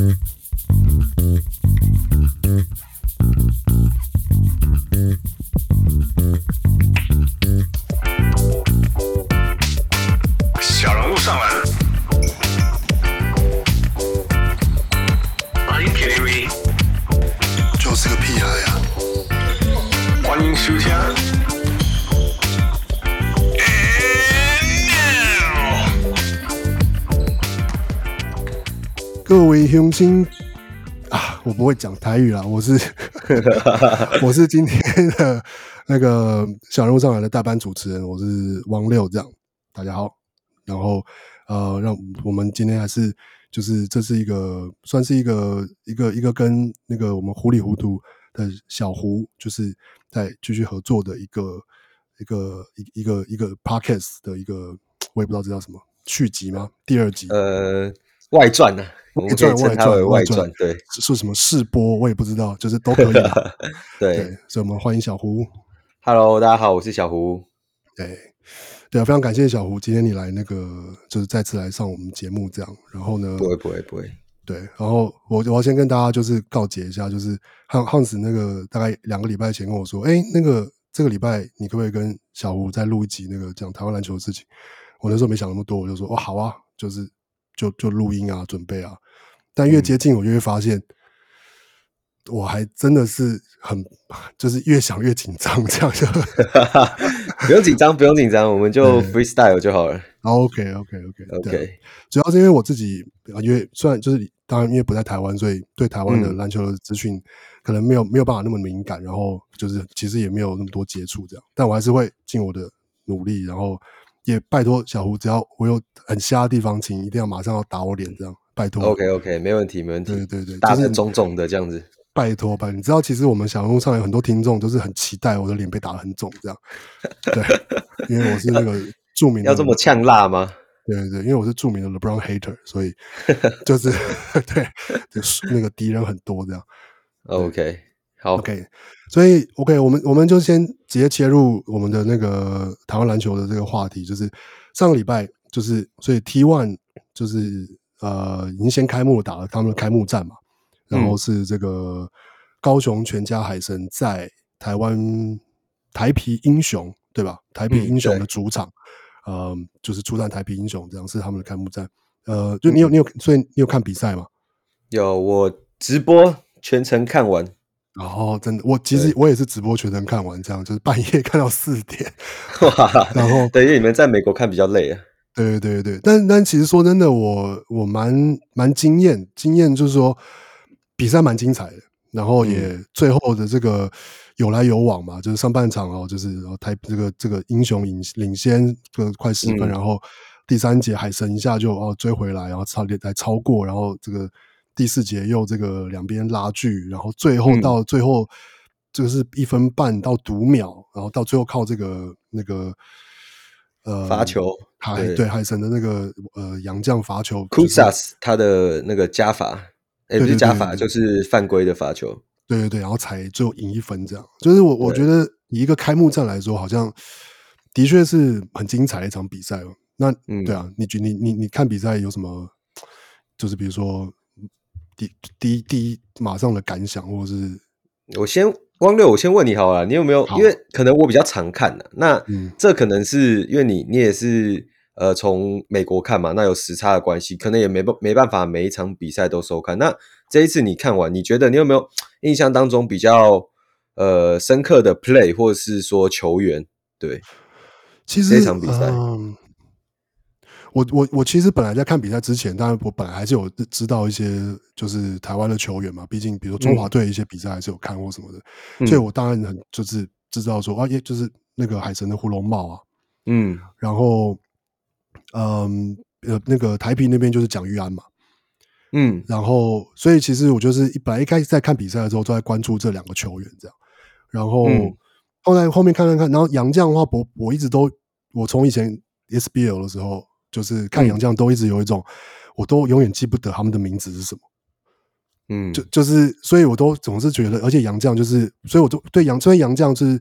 Mm-hmm. 位乡亲啊，我不会讲台语啦，我是 我是今天的那个小人物上来的大班主持人，我是汪六，这样大家好。然后呃，让我们今天还是就是这是一个算是一个一个一个跟那个我们糊里糊涂的小胡，就是在继续合作的一个一个一一个一个 podcast 的一个，我也不知道这叫什么续集吗？第二集？呃，外传呢、啊？外传外传外传，对，是什么试播？我也不知道，就是都可以。对，对，所以我们欢迎小胡。Hello，大家好，我是小胡。对。对啊，非常感谢小胡，今天你来那个就是再次来上我们节目这样，然后呢，不会不会不会，对，然后我我要先跟大家就是告诫一下，就是汉汉子那个大概两个礼拜前跟我说，哎，那个这个礼拜你可不可以跟小胡再录一集那个讲台湾篮球的事情？我那时候没想那么多，我就说哦好啊，就是就就录音啊，准备啊，但越接近我就会发现。嗯我还真的是很，就是越想越紧张，这样就 不用紧张，不用紧张，我们就 freestyle 就好了。OK，OK，OK，OK。主要是因为我自己，因为虽然就是当然因为不在台湾，所以对台湾的篮球的资讯可能没有没有办法那么敏感，然后就是其实也没有那么多接触这样，但我还是会尽我的努力，然后也拜托小胡，只要我有很瞎的地方，请一定要马上要打我脸，这样拜托。OK，OK，没问题，没问题。对对对，打得肿肿的这样子。拜托吧，你知道，其实我们小人物上有很多听众都是很期待我的脸被打得很肿，这样。对，因为我是那个著名的，要这么呛辣吗？对对对，因为我是著名的 LeBron hater，所以就是 对，就是那个敌人很多这样。OK，好，OK，所以 OK，我们我们就先直接切入我们的那个台湾篮球的这个话题，就是上个礼拜就是所以 T One 就是呃已经先开幕打了他们的开幕战嘛。然后是这个高雄全家海神在台湾台皮英雄对吧？台皮英雄的主场，嗯、呃，就是出战台皮英雄，这样是他们的开幕战。呃，就你有你有，所以你有看比赛吗？有，我直播全程看完。然后真的，我其实我也是直播全程看完，这样就是半夜看到四点。哇！然后对，因为你们在美国看比较累啊。对对对对，但但其实说真的，我我蛮蛮惊艳，惊艳就是说。比赛蛮精彩的，然后也最后的这个有来有往嘛，嗯、就是上半场哦，就是台这个这个英雄领领先个快十分，嗯、然后第三节海神一下就哦追回来，然后差点来超过，然后这个第四节又这个两边拉锯，然后最后到最后这个是一分半到读秒，然后到最后靠这个那个呃罚球海对，对海神的那个呃洋将罚球库萨斯他的那个加罚。哎不是加罚，就是犯规的罚球。对对对，然后才最后赢一分，这样。就是我我觉得以一个开幕战来说，好像的确是很精彩的一场比赛哦。那嗯，对啊，你觉你你你看比赛有什么？就是比如说第第一第一马上的感想，或者是我先汪六，我先问你好了，你有没有？因为可能我比较常看的，那这可能是因为你你也是。呃，从美国看嘛，那有时差的关系，可能也没办没办法每一场比赛都收看。那这一次你看完，你觉得你有没有印象当中比较呃深刻的 play，或者是说球员？对，其实这场比赛，嗯，我我我其实本来在看比赛之前，当然我本来还是有知道一些就是台湾的球员嘛，毕竟比如说中华队一些比赛还是有看过什么的，嗯、所以我当然很就是知道说啊，也就是那个海神的胡龙茂啊，嗯，然后。嗯，呃，那个台啤那边就是蒋玉安嘛，嗯，然后所以其实我就是一本来一开始在看比赛的时候都在关注这两个球员这样，然后、嗯、后来后面看看看，然后杨绛的话，我我一直都我从以前 SBL 的时候就是看杨将都一直有一种，嗯、我都永远记不得他们的名字是什么，嗯，就就是所以我都总是觉得，而且杨将就是，所以我都对杨所以杨将是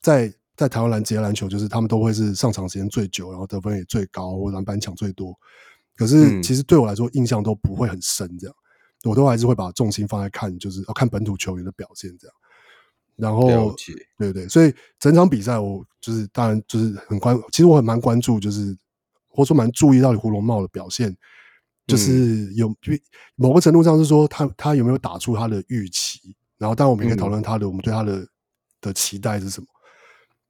在。在台湾篮职业篮球，就是他们都会是上场时间最久，然后得分也最高，或篮板抢最多。可是其实对我来说，印象都不会很深。这样，我都还是会把重心放在看，就是要看本土球员的表现这样。然后，对对，所以整场比赛我就是当然就是很关，其实我很蛮关注，就是或者说蛮注意到胡龙茂的表现，就是有某个程度上是说他他有没有打出他的预期，然后当然我们也可以讨论他的、嗯、我们对他的的期待是什么，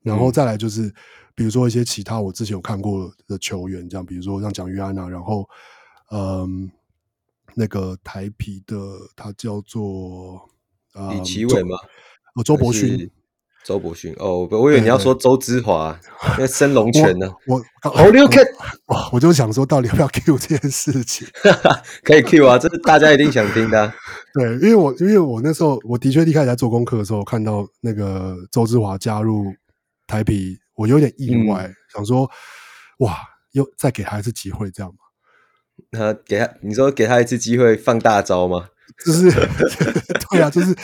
然后再来就是比如说一些其他我之前有看过的球员，这样比如说像蒋玉安啊，然后嗯那个台皮的他叫做李奇伟吗？哦，周伯勋，周伯勋哦，我以为你要说周之华，因为升龙拳呢。我好六 K，我就想说，到底要不要 Q 这件事情？可以 Q 啊，这是大家一定想听的、啊。对，因为我因为我那时候我的确一开始在做功课的时候，看到那个周之华加入台啤，我有点意外，嗯、想说哇，又再给他一次机会，这样吗？他给他，你说给他一次机会放大招吗？就是对啊，就是。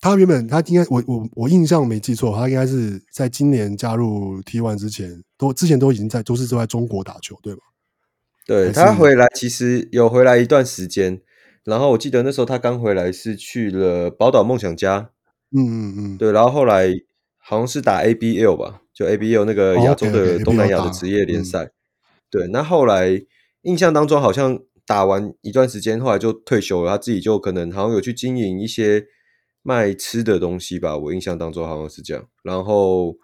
他原本他应该我我我印象没记错，他应该是在今年加入 T1 之前，都之前都已经在都是都在中国打球，对吗？对，他回来其实有回来一段时间，然后我记得那时候他刚回来是去了宝岛梦想家，嗯嗯嗯，对，然后后来好像是打 ABL 吧，就 ABL 那个亚洲的东南亚的职业联赛，哦、okay, okay, 对，那后来印象当中好像打完一段时间，后来就退休了，他自己就可能好像有去经营一些。卖吃的东西吧，我印象当中好像是这样。然后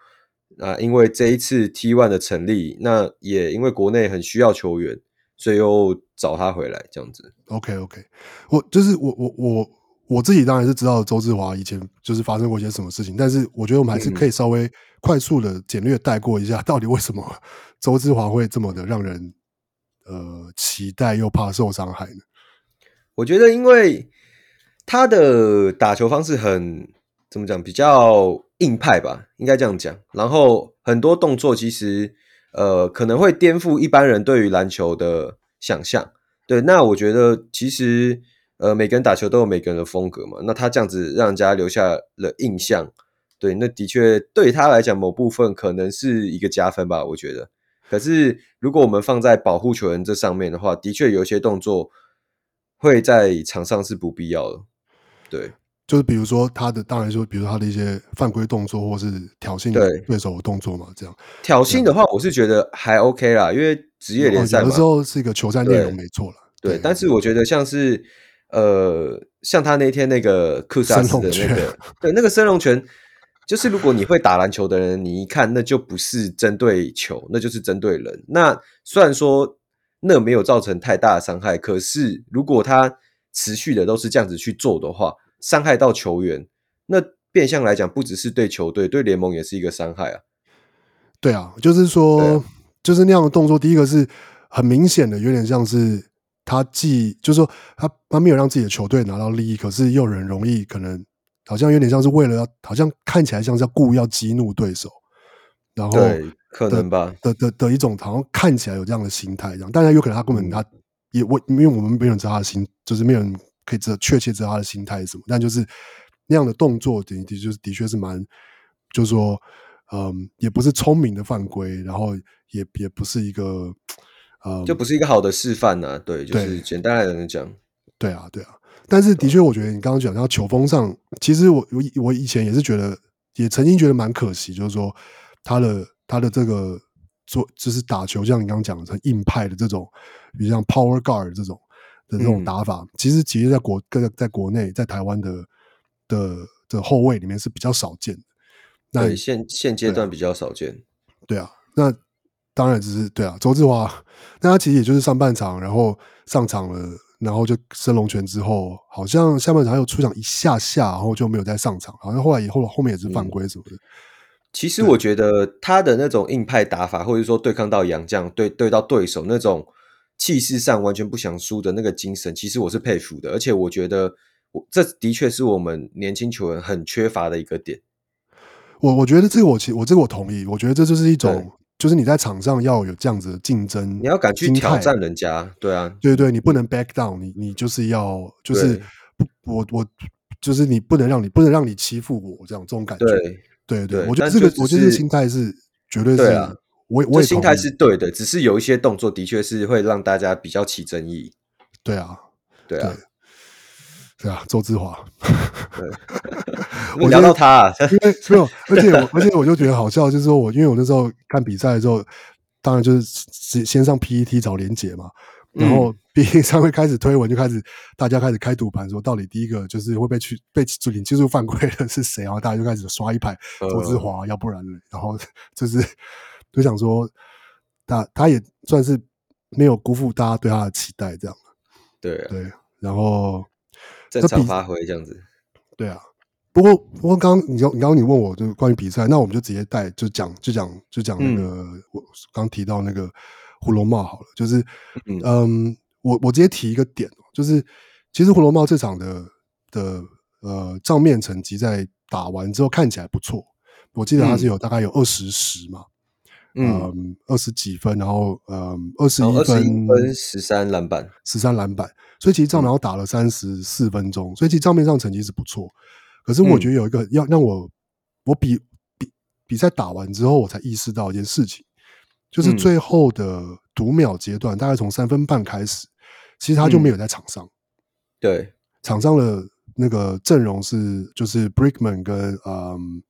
啊，因为这一次 T One 的成立，那也因为国内很需要球员，所以又找他回来这样子。OK OK，我就是我我我我自己当然是知道周志华以前就是发生过一些什么事情，但是我觉得我们还是可以稍微快速的简略带过一下，到底为什么 周志华会这么的让人呃期待又怕受伤害呢？我觉得因为。他的打球方式很怎么讲？比较硬派吧，应该这样讲。然后很多动作其实呃可能会颠覆一般人对于篮球的想象。对，那我觉得其实呃每个人打球都有每个人的风格嘛。那他这样子让人家留下了印象，对，那的确对他来讲某部分可能是一个加分吧，我觉得。可是如果我们放在保护球员这上面的话，的确有些动作会在场上是不必要的。对，就是比如说他的，当然就，比如他的一些犯规动作，或是挑衅对手的动作嘛，这样挑衅的话，我是觉得还 OK 啦，因为职业联赛嘛，有的时候是一个球赛内容没错了。对，对，但是我觉得像是呃，像他那天那个库萨斯的那个，对，那个升龙拳，就是如果你会打篮球的人，你一看那就不是针对球，那就是针对人。那虽然说那没有造成太大的伤害，可是如果他持续的都是这样子去做的话，伤害到球员，那变相来讲，不只是对球队，对联盟也是一个伤害啊。对啊，就是说，啊、就是那样的动作，第一个是很明显的，有点像是他既就是说他他没有让自己的球队拿到利益，可是又很容易可能好像有点像是为了要，好像看起来像是要故意要激怒对手，然后，可能吧的的的，的一种好像看起来有这样的心态，这样，当然有可能他根本他。嗯也我因为我们没有人知道他的心，就是没有人可以知道确切知道他的心态是什么。但就是那样的动作的，的就是的确是蛮，就是说，嗯，也不是聪明的犯规，然后也也不是一个，嗯，就不是一个好的示范呐。对，就是简单来讲，对啊，对啊。但是的确，我觉得你刚刚讲到球风上，其实我我我以前也是觉得，也曾经觉得蛮可惜，就是说他的他的这个。做就是打球，像你刚刚讲的很硬派的这种，比如像 Power Guard 这种的这种打法，嗯、其实其实在国各在国内在台湾的的的后卫里面是比较少见的。那现现阶段比较少见。对啊，那当然只是对啊，周志华，那他其实也就是上半场，然后上场了，然后就升龙拳之后，好像下半场又出场一下下，然后就没有再上场，好像后来以后后面也是犯规什么的。嗯其实我觉得他的那种硬派打法，或者说对抗到洋将，对对到对手那种气势上完全不想输的那个精神，其实我是佩服的。而且我觉得，我这的确是我们年轻球员很缺乏的一个点。我我觉得这个我其实我这个我同意。我觉得这就是一种，就是你在场上要有这样子的竞争，你要敢去挑战人家。对啊，对对，你不能 back down，你你就是要就是我我就是你不能让你不能让你欺负我这样这种感觉。对。对对，我觉得这个，我觉得这个心态是绝对是，对啊，我我心态是对的，只是有一些动作的确是会让大家比较起争议。对啊，对啊，对啊，周志华。我聊到他，因为没有，而且我而且我就觉得好笑，就是说我因为我那时候看比赛的时候，当然就是先先上 PET 找连结嘛，然后 PTT 上面开始推文，就开始大家开始开赌盘，说到底第一个就是会被去被领技术犯规的是谁啊？大家就开始刷一排周志华，要不然，然后 就是就想说，他他也算是没有辜负大家对他的期待，这样。对、啊、对，然后正常发挥这样子。对啊。不过，不过，刚你刚你刚刚你问我就关于比赛，那我们就直接带就讲就讲就讲那个、嗯、我刚提到那个胡龙茂好了，就是嗯，嗯，我我直接提一个点，就是其实胡龙茂这场的的呃账面成绩在打完之后看起来不错，我记得他是有大概有二十十嘛，嗯，二十、嗯、几分，然后嗯二十一分十三篮板。十三篮板，所以其实账面上打了三十四分钟，所以其实账面上成绩是不错。可是我觉得有一个要让我，我比比比赛打完之后，我才意识到一件事情，就是最后的读秒阶段，大概从三分半开始，其实他就没有在场上。对，场上的那个阵容是就是 Brickman 跟嗯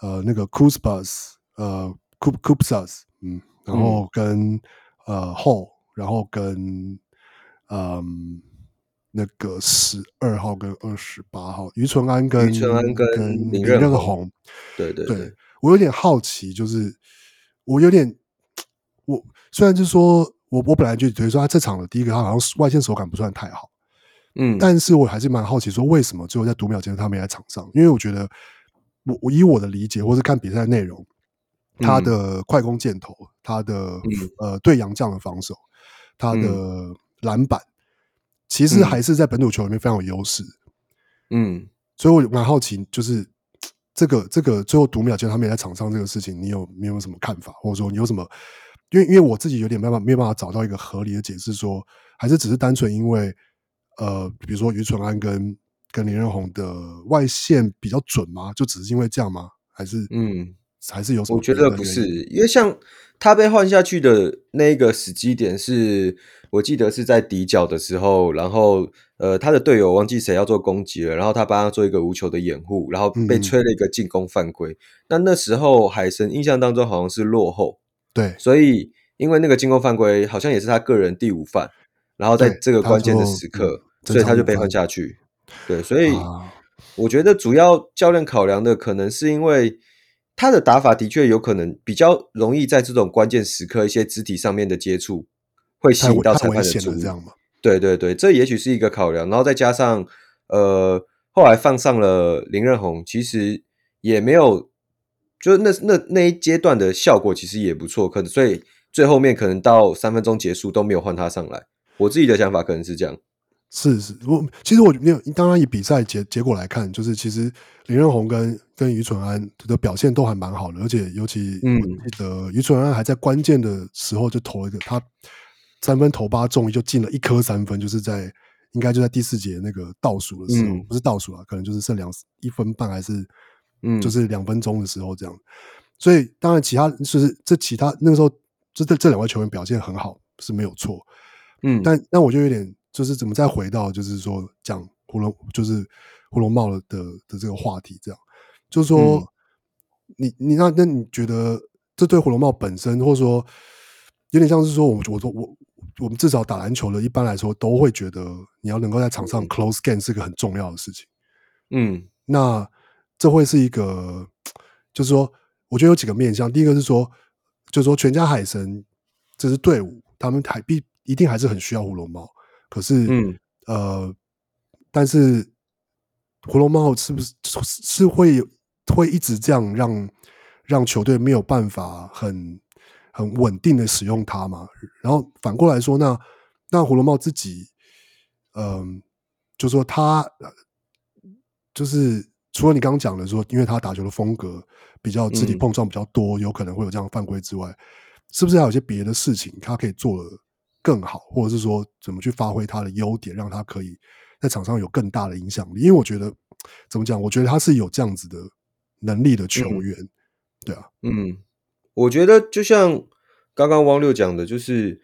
呃那个 Kouzbas 呃 Koupsas 嗯，然后跟呃 Hall，然后跟嗯。那个十二号跟二十八号，于纯安跟于纯安跟林任红，对对。对，对，我有点好奇，就是我有点，我虽然就是说我我本来就觉得说他这场的第一个他好像外线手感不算太好，嗯，但是我还是蛮好奇说为什么最后在读秒间他没在场上，因为我觉得我我以我的理解或是看比赛内容，他的快攻箭头，他的、嗯、呃对洋将的防守，他的篮板。其实还是在本土球里面非常有优势，嗯，所以我蛮好奇，就是这个这个最后读秒间他们也在场上这个事情，你有没有什么看法，或者说你有什么？因为因为我自己有点没办法没有办法找到一个合理的解释，说还是只是单纯因为呃，比如说于纯安跟跟林任鸿的外线比较准吗？就只是因为这样吗？还是嗯？还是有什么？我觉得不是，因为像他被换下去的那个时机点是，我记得是在底角的时候，然后呃，他的队友忘记谁要做攻击了，然后他帮他做一个无球的掩护，然后被吹了一个进攻犯规。那、嗯、那时候海神印象当中好像是落后，对，所以因为那个进攻犯规好像也是他个人第五犯，然后在这个关键的时刻，所以他就被换下去。对，所以我觉得主要教练考量的可能是因为。他的打法的确有可能比较容易在这种关键时刻，一些肢体上面的接触会吸引到裁判的注意。对对对，这也许是一个考量。然后再加上，呃，后来放上了林任红，其实也没有，就是那那那一阶段的效果其实也不错。可能所以最后面可能到三分钟结束都没有换他上来。我自己的想法可能是这样。是是，我其实我没有，当然以比赛结结果来看，就是其实林任鸿跟跟于纯安的表现都还蛮好的，而且尤其嗯记得于纯安还在关键的时候就投了一个，他三分投八中，就进了一颗三分，就是在应该就在第四节那个倒数的时候，嗯、不是倒数啊，可能就是剩两一分半还是嗯，就是两分钟的时候这样。所以当然其他就是这其他那个时候，这这这两位球员表现很好是没有错，嗯，但那我就有点。就是怎么再回到，就是说讲胡龙，就是胡龙茂的的这个话题，这样，就是说，嗯、你你那那你觉得这对胡龙茂本身，或者说有点像是说，我我说我我们至少打篮球的，一般来说都会觉得你要能够在场上 close game 是个很重要的事情。嗯，那这会是一个，就是说，我觉得有几个面向，第一个是说，就是说全家海神这支队伍，他们还必一定还是很需要胡龙茂。可是，嗯，呃，但是胡龙茂是不是是会会一直这样让让球队没有办法很很稳定的使用它嘛？然后反过来说，那那胡龙茂自己，嗯、呃，就说他就是除了你刚刚讲的说，因为他打球的风格比较肢体碰撞比较多，嗯、有可能会有这样犯规之外，是不是还有些别的事情他可以做的？更好，或者是说怎么去发挥他的优点，让他可以在场上有更大的影响力。因为我觉得，怎么讲？我觉得他是有这样子的能力的球员，嗯、对啊，嗯，我觉得就像刚刚汪六讲的，就是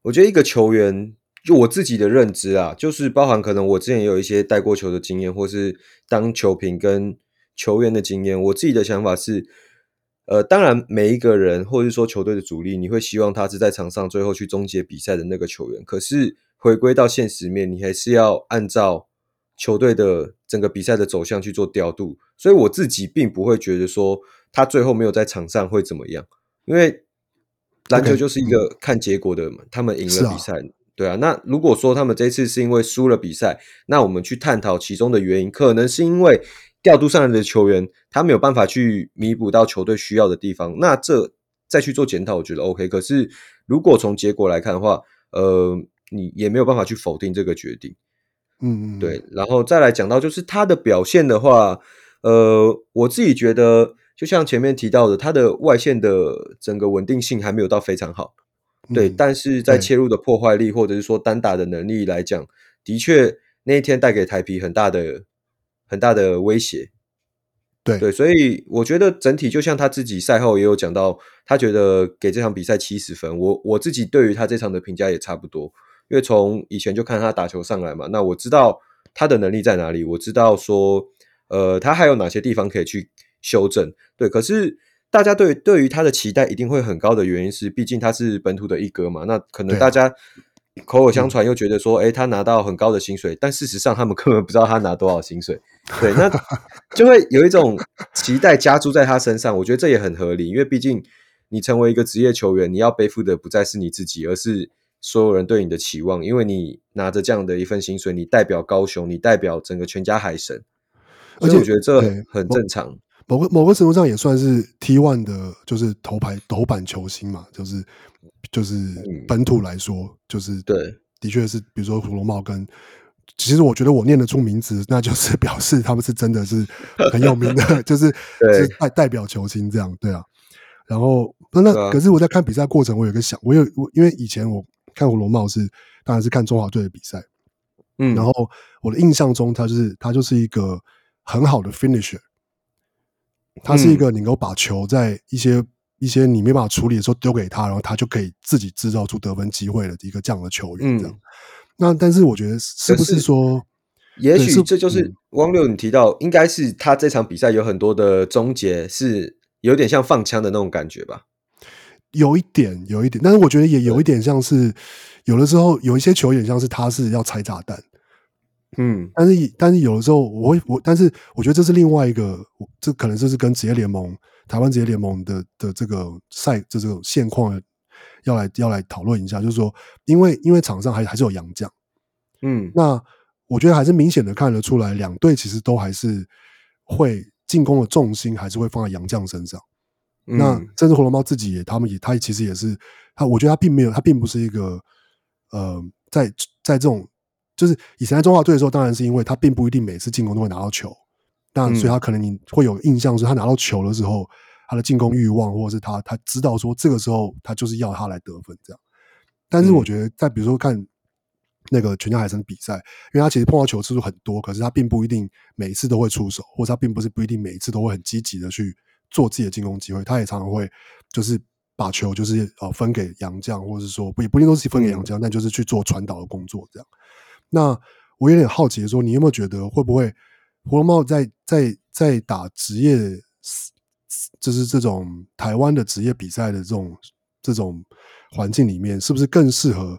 我觉得一个球员就我自己的认知啊，就是包含可能我之前也有一些带过球的经验，或是当球评跟球员的经验。我自己的想法是，呃，当然每一个人或者是说球队的主力，你会希望他是在场上最后去终结比赛的那个球员。可是回归到现实面，你还是要按照球队的整个比赛的走向去做调度。所以我自己并不会觉得说他最后没有在场上会怎么样，因为篮球就是一个看结果的嘛，他们赢了比赛。对啊，那如果说他们这次是因为输了比赛，那我们去探讨其中的原因，可能是因为调度上来的球员他没有办法去弥补到球队需要的地方，那这再去做检讨，我觉得 OK。可是如果从结果来看的话，呃，你也没有办法去否定这个决定。嗯嗯，对。然后再来讲到就是他的表现的话，呃，我自己觉得就像前面提到的，他的外线的整个稳定性还没有到非常好。对，但是在切入的破坏力，或者是说单打的能力来讲，的确那一天带给台皮很大的、很大的威胁。对对，所以我觉得整体就像他自己赛后也有讲到，他觉得给这场比赛七十分。我我自己对于他这场的评价也差不多，因为从以前就看他打球上来嘛，那我知道他的能力在哪里，我知道说，呃，他还有哪些地方可以去修正。对，可是。大家对对于他的期待一定会很高的原因是，毕竟他是本土的一哥嘛。那可能大家口口相传又觉得说，哎，他拿到很高的薪水，但事实上他们根本不知道他拿多少薪水。对，那 就会有一种期待加注在他身上。我觉得这也很合理，因为毕竟你成为一个职业球员，你要背负的不再是你自己，而是所有人对你的期望。因为你拿着这样的一份薪水，你代表高雄，你代表整个全家海神，而且我觉得这很正常。某个某个程度上也算是 T one 的，就是头牌头版球星嘛，就是就是本土来说，嗯、就是对，的确是，比如说胡珑贸跟，其实我觉得我念得出名字，那就是表示他们是真的是很有名的，就是是代代表球星这样，对啊。然后那那可是我在看比赛过程，我有个想，我有我因为以前我看胡珑贸是当然是看中华队的比赛，嗯，然后我的印象中他就是他就是一个很好的 finisher。他是一个能够把球在一些、嗯、一些你没办法处理的时候丢给他，然后他就可以自己制造出得分机会的一个这样的球员。这样，嗯、那但是我觉得是不是说，也许这就是汪六你提到，应该是他这场比赛有很多的终结是有点像放枪的那种感觉吧？有一点，有一点，但是我觉得也有一点像是有的时候有一些球员像是他是要拆炸弹。嗯，但是但是有的时候我会我，但是我觉得这是另外一个，这可能这是跟职业联盟台湾职业联盟的的这个赛这这种现况要来要来讨论一下，就是说，因为因为场上还还是有洋将，嗯，那我觉得还是明显的看得出来，两队其实都还是会进攻的重心还是会放在洋将身上。嗯、那甚至火龙猫自己也，他们也他其实也是他，我觉得他并没有他并不是一个呃，在在这种。就是以前在中华队的时候，当然是因为他并不一定每次进攻都会拿到球，但所以他可能你会有印象，是他拿到球的时候，他的进攻欲望，或者是他他知道说这个时候他就是要他来得分这样。但是我觉得，在比如说看那个全家海参比赛，因为他其实碰到球次数很多，可是他并不一定每一次都会出手，或者他并不是不一定每一次都会很积极的去做自己的进攻机会，他也常常会就是把球就是呃分给杨将，或者是说不也不一定都是分给杨将，但就是去做传导的工作这样。那我有点好奇说，你有没有觉得会不会胡龙茂在在在打职业，就是这种台湾的职业比赛的这种这种环境里面，是不是更适合，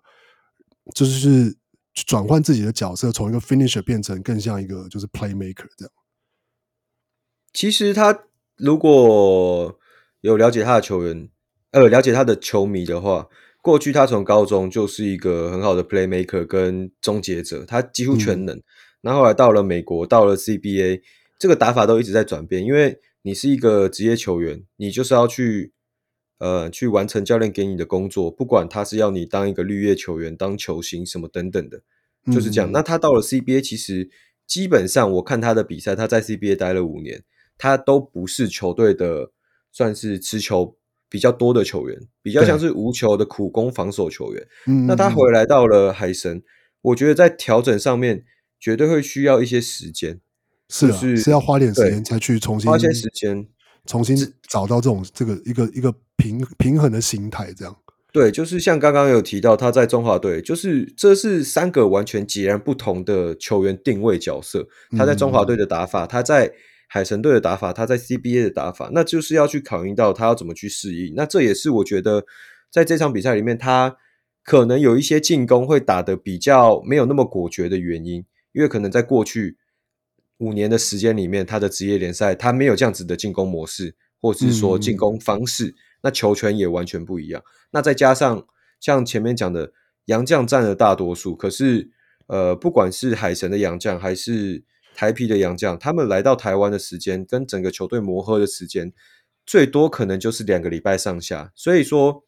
就是转换自己的角色，从一个 finisher 变成更像一个就是 playmaker 这样？其实他如果有了解他的球员，呃，了解他的球迷的话。过去他从高中就是一个很好的 playmaker 跟终结者，他几乎全能。那、嗯、后来到了美国，到了 CBA，这个打法都一直在转变。因为你是一个职业球员，你就是要去呃去完成教练给你的工作，不管他是要你当一个绿叶球员、当球星什么等等的，就是这样。嗯、那他到了 CBA，其实基本上我看他的比赛，他在 CBA 待了五年，他都不是球队的算是持球。比较多的球员，比较像是无球的苦攻防守球员。嗯，那他回来到了海神，我觉得在调整上面绝对会需要一些时间，是、啊、是是要花点时间才去重新花些时间，重新找到这种这个一个一个平平衡的心态，这样。对，就是像刚刚有提到他在中华队，就是这是三个完全截然不同的球员定位角色。他在中华队的打法，嗯、他在海神队的打法，他在 CBA 的打法，那就是要去考虑到他要怎么去适应。那这也是我觉得在这场比赛里面，他可能有一些进攻会打得比较没有那么果决的原因，因为可能在过去五年的时间里面，他的职业联赛他没有这样子的进攻模式，或是说进攻方式，嗯、那球权也完全不一样。那再加上像前面讲的杨将占了大多数，可是呃，不管是海神的杨将还是台皮的洋将，他们来到台湾的时间跟整个球队磨合的时间，最多可能就是两个礼拜上下。所以说，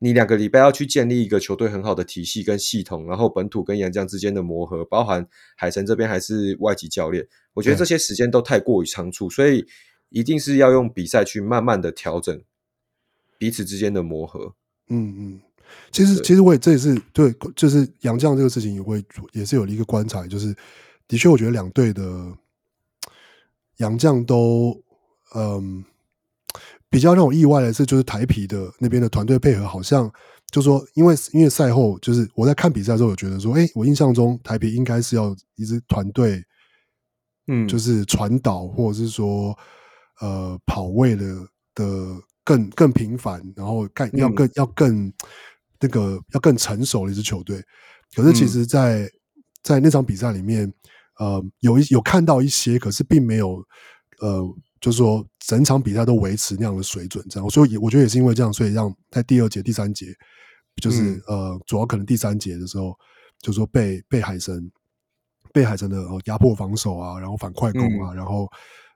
你两个礼拜要去建立一个球队很好的体系跟系统，然后本土跟洋将之间的磨合，包含海神这边还是外籍教练，我觉得这些时间都太过于仓促，所以一定是要用比赛去慢慢的调整彼此之间的磨合。嗯嗯，其实其实我也这也是对，就是杨将这个事情也会也是有了一个观察，就是的确我觉得两队的洋将都嗯比较让我意外的是，就是台皮的那边的团队配合好像就说，因为因为赛后就是我在看比赛的时候，我觉得说，哎，我印象中台皮应该是要一支团队，嗯，就是传导或者是说呃跑位的的。更更频繁，然后更要更、嗯、要更那个要更成熟的一支球队。可是其实在，在、嗯、在那场比赛里面，呃，有一有看到一些，可是并没有，呃，就是说整场比赛都维持那样的水准。这样，所以我觉得也是因为这样，所以让在第二节、第三节，就是、嗯、呃，主要可能第三节的时候，就是说被被海神被海神的压迫防守啊，然后反快攻啊，嗯、然后。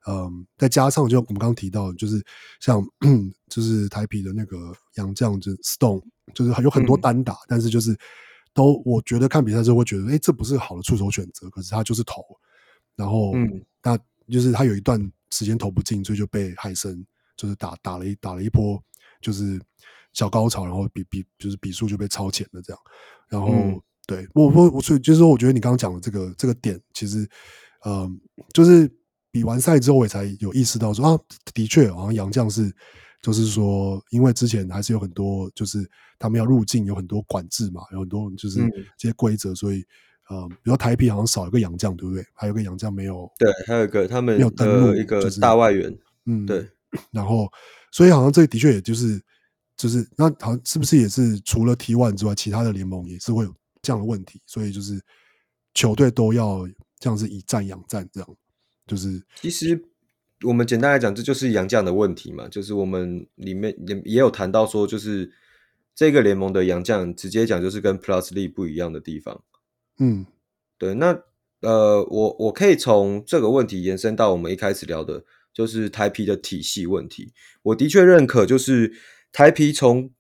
嗯，再加上就我们刚刚提到，就是像 就是台啤的那个杨将，就是 Stone，就是有很多单打，嗯、但是就是都我觉得看比赛之后会觉得，哎，这不是好的出手选择，可是他就是投，然后那、嗯、就是他有一段时间投不进，所以就被海神就是打打了一打了一波，就是小高潮，然后比比就是比数就被超前了这样，然后、嗯、对我我我所以就是说，我觉得你刚刚讲的这个这个点，其实嗯，就是。比完赛之后，我也才有意识到说啊，的确，好像杨将是，就是说，因为之前还是有很多，就是他们要入境有很多管制嘛，有很多就是这些规则，所以呃，比如台啤好像少一个洋将，对不对？还有个洋将没有，对，还有一个他们没有登陆一个大外援，嗯，对。然后，所以好像这的确也就是就是那好像是不是也是除了 T1 之外，其他的联盟也是会有这样的问题，所以就是球队都要这样子以战养战这样。就是，其实我们简单来讲，这就是洋将的问题嘛。就是我们里面也也有谈到说，就是这个联盟的洋将，直接讲就是跟 Plus League 不一样的地方。嗯，对。那呃，我我可以从这个问题延伸到我们一开始聊的，就是台皮的体系问题。我的确认可，就是台皮从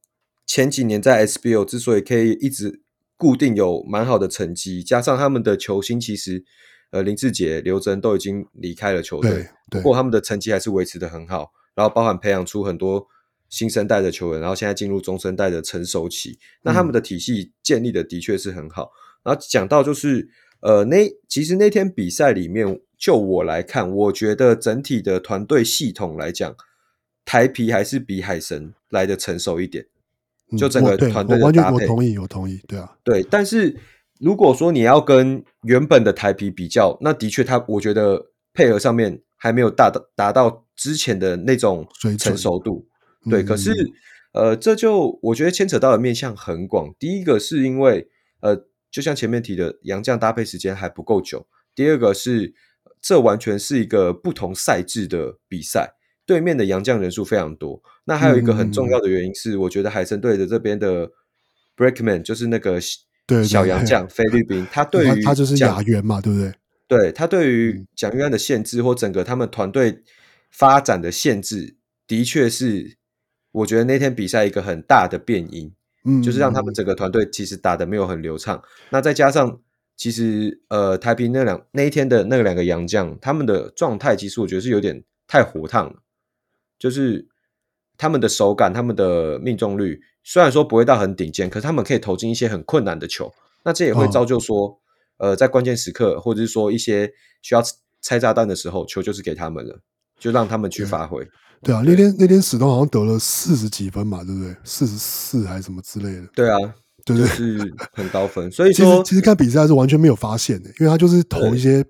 前几年在 SBL 之所以可以一直固定有蛮好的成绩，加上他们的球星其实。呃，林志杰、刘真都已经离开了球队，不过他们的成绩还是维持的很好。然后包含培养出很多新生代的球员，然后现在进入中生代的成熟期。那他们的体系建立的的确是很好。嗯、然后讲到就是，呃，那其实那天比赛里面，就我来看，我觉得整体的团队系统来讲，台皮还是比海神来的成熟一点。就整个团队的搭配，我同意，我同意，对啊，对，但是。如果说你要跟原本的台皮比较，那的确，它我觉得配合上面还没有达到达到之前的那种成熟度。对，可是呃，这就我觉得牵扯到的面向很广。第一个是因为呃，就像前面提的，洋将搭配时间还不够久。第二个是这完全是一个不同赛制的比赛，对面的洋将人数非常多。那还有一个很重要的原因是，我觉得海神队的这边的 Brakeman 就是那个。对，小杨将菲律宾，他对于他就是亚员嘛，对不对？对，他对于蒋玉安的限制或整个他们团队发展的限制，的确是我觉得那天比赛一个很大的变因，嗯，就是让他们整个团队其实打的没有很流畅。那再加上其实呃台平那两那一天的那两个洋将，他们的状态其实我觉得是有点太火烫了，就是他们的手感、他们的命中率。虽然说不会到很顶尖，可是他们可以投进一些很困难的球，那这也会造就说，哦、呃，在关键时刻或者是说一些需要拆炸弹的时候，球就是给他们了。就让他们去发挥。对啊，那天那天史东好像得了四十几分嘛，对不对？四十四还是什么之类的？对啊，对对，是很高分。所以说，其实看比赛是完全没有发现的，因为他就是投一些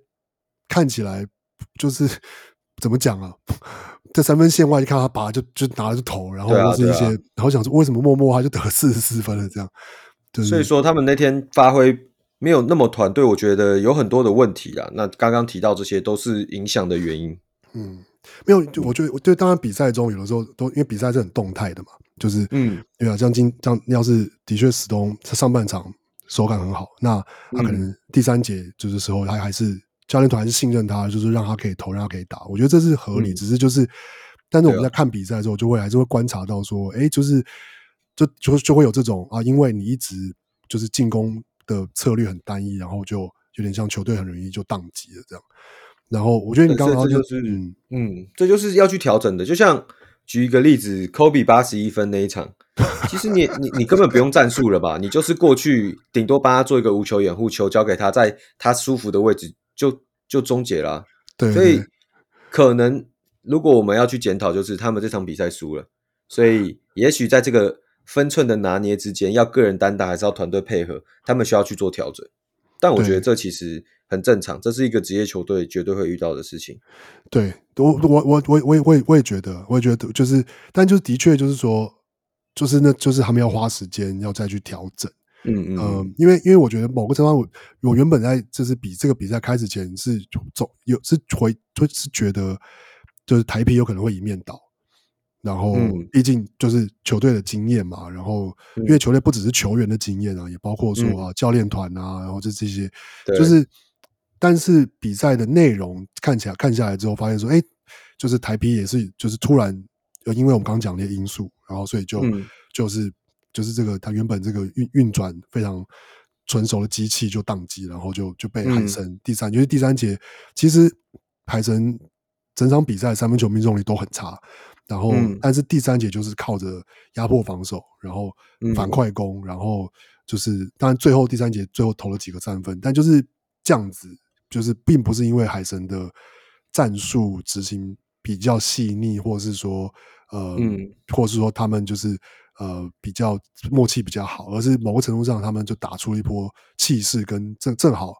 看起来就是怎么讲啊，在三分线外一看他拔就就拿了就投，然后就是一些，然后想说为什么默默他就得了四十四分了这样。就是、所以说他们那天发挥没有那么团队，我觉得有很多的问题啊。那刚刚提到这些都是影响的原因。嗯。没有，就我觉得，我觉得当然比赛中有的时候都因为比赛是很动态的嘛，就是嗯，对啊，像今像要是的确史东他上半场手感很好，那他可能第三节就是时候他还是教练团还是信任他，就是让他可以投，让他可以打，我觉得这是合理。嗯、只是就是，但是我们在看比赛的时候，就会还是会观察到说，哎，就是就就就会有这种啊，因为你一直就是进攻的策略很单一，然后就有点像球队很容易就宕机了这样。然后我觉得你刚刚就是嗯嗯，这就是要去调整的。就像举一个例子，Kobe 八十一分那一场，其实你 你你根本不用战术了吧？你就是过去顶多帮他做一个无球掩护，球交给他，在他舒服的位置就就终结了啊。对，所以可能如果我们要去检讨，就是他们这场比赛输了，所以也许在这个分寸的拿捏之间，要个人单打还是要团队配合，他们需要去做调整。但我觉得这其实。很正常，这是一个职业球队绝对会遇到的事情。对，我我我我我也我也我也觉得，我也觉得就是，但就是的确就是说，就是那就是他们要花时间要再去调整。嗯嗯、呃，因为因为我觉得某个程度上，我我原本在就是比这个比赛开始前是走有是会就是觉得就是台皮有可能会一面倒。然后，毕竟就是球队的经验嘛。然后，因为球队不只是球员的经验啊，也包括说啊教练团啊，然后就这些，就是。但是比赛的内容看起来看下来之后，发现说，哎，就是台皮也是，就是突然，因为我们刚刚讲那些因素，然后所以就、嗯、就是就是这个他原本这个运运转非常纯熟的机器就宕机，然后就就被海神、嗯、第三，因为第三节其实海神整场比赛三分球命中率都很差，然后、嗯、但是第三节就是靠着压迫防守，然后反快攻，嗯、然后就是当然最后第三节最后投了几个三分，但就是这样子。就是并不是因为海神的战术执行比较细腻，或是说呃，嗯，或是说他们就是呃比较默契比较好，而是某个程度上他们就打出了一波气势，跟正正好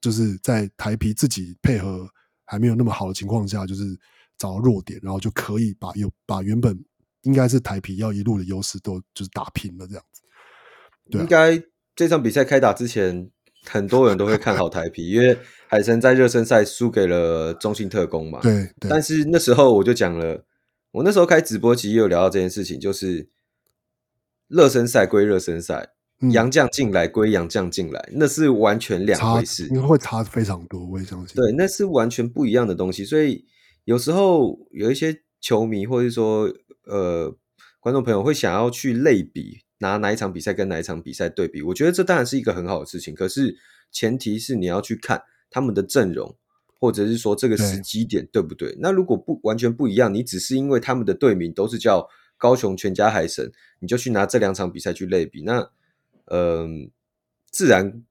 就是在台皮自己配合还没有那么好的情况下，就是找到弱点，然后就可以把有把原本应该是台皮要一路的优势都就是打平了这样子。对啊，应该这场比赛开打之前。很多人都会看好台皮，因为海神在热身赛输给了中信特工嘛。对。对。但是那时候我就讲了，我那时候开直播其实也有聊到这件事情，就是热身赛归热身赛，洋将进来归洋将进来，那是完全两回事，因为会差非常多，我也相信。对，那是完全不一样的东西，所以有时候有一些球迷或者说呃观众朋友会想要去类比。拿哪一场比赛跟哪一场比赛对比，我觉得这当然是一个很好的事情。可是前提是你要去看他们的阵容，或者是说这个时机点对不对？那如果不完全不一样，你只是因为他们的队名都是叫高雄全家海神，你就去拿这两场比赛去类比，那嗯、呃，自然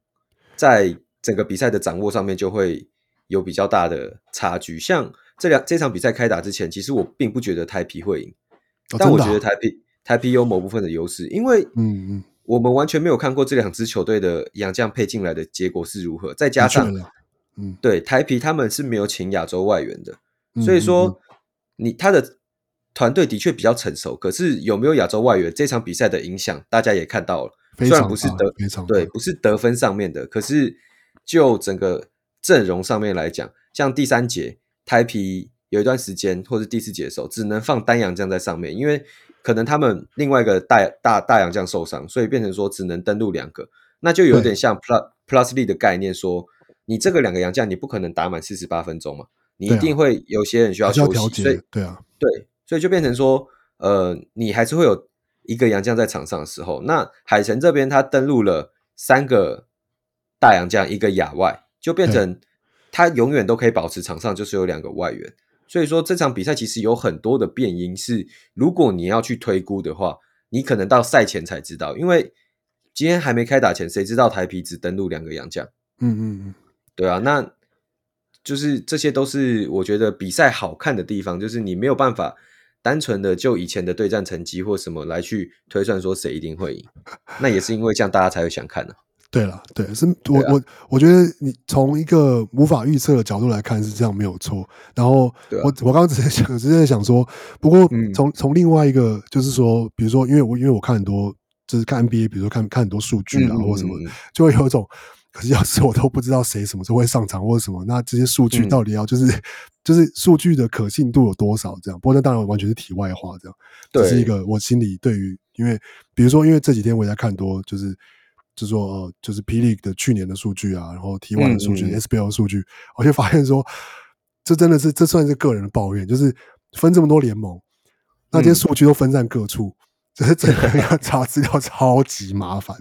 在整个比赛的掌握上面就会有比较大的差距。像这两这场比赛开打之前，其实我并不觉得台皮会赢，哦、但我觉得台啤。台皮有某部分的优势，因为嗯嗯，我们完全没有看过这两支球队的洋将配进来的结果是如何，再加上嗯，对台皮他们是没有请亚洲外援的，所以说你他的团队的确比较成熟，可是有没有亚洲外援这场比赛的影响，大家也看到了，虽然不是得对不是得分上面的，可是就整个阵容上面来讲，像第三节台啤有一段时间或是第四节的时候，只能放单阳将在上面，因为。可能他们另外一个大大大洋将受伤，所以变成说只能登录两个，那就有点像 plus plus league 的概念，说你这个两个洋将你不可能打满四十八分钟嘛，你一定会有些人需要休息，所以对啊，对，所以就变成说，呃，你还是会有一个洋将在场上的时候，那海神这边他登录了三个大洋将，一个亚外，就变成他永远都可以保持场上就是有两个外援。所以说这场比赛其实有很多的变因，是如果你要去推估的话，你可能到赛前才知道，因为今天还没开打前，谁知道台啤只登录两个洋将？嗯嗯嗯，对啊，那就是这些都是我觉得比赛好看的地方，就是你没有办法单纯的就以前的对战成绩或什么来去推算说谁一定会赢，那也是因为这样大家才会想看呢、啊。对了，对，是我、啊、我我觉得你从一个无法预测的角度来看是这样没有错。然后我、啊、我刚刚只是想，只是在想说，不过从从、嗯、另外一个就是说，比如说，因为我因为我看很多就是看 NBA，比如说看看很多数据啊、嗯、或什么，就会有一种，可是要是我都不知道谁什么时候会上场或者什么，那这些数据到底要就是、嗯、就是数据的可信度有多少？这样，不过那当然完全是题外话，这样，这是一个我心里对于，因为比如说，因为这几天我也在看多就是。就是说，呃，就是 P League 的去年的数据啊，然后 T1 的数据、SBL 的数据，我就发现说，这真的是这算是个人的抱怨，就是分这么多联盟，那这些数据都分散各处，就、嗯、是整个要查资料超级麻烦，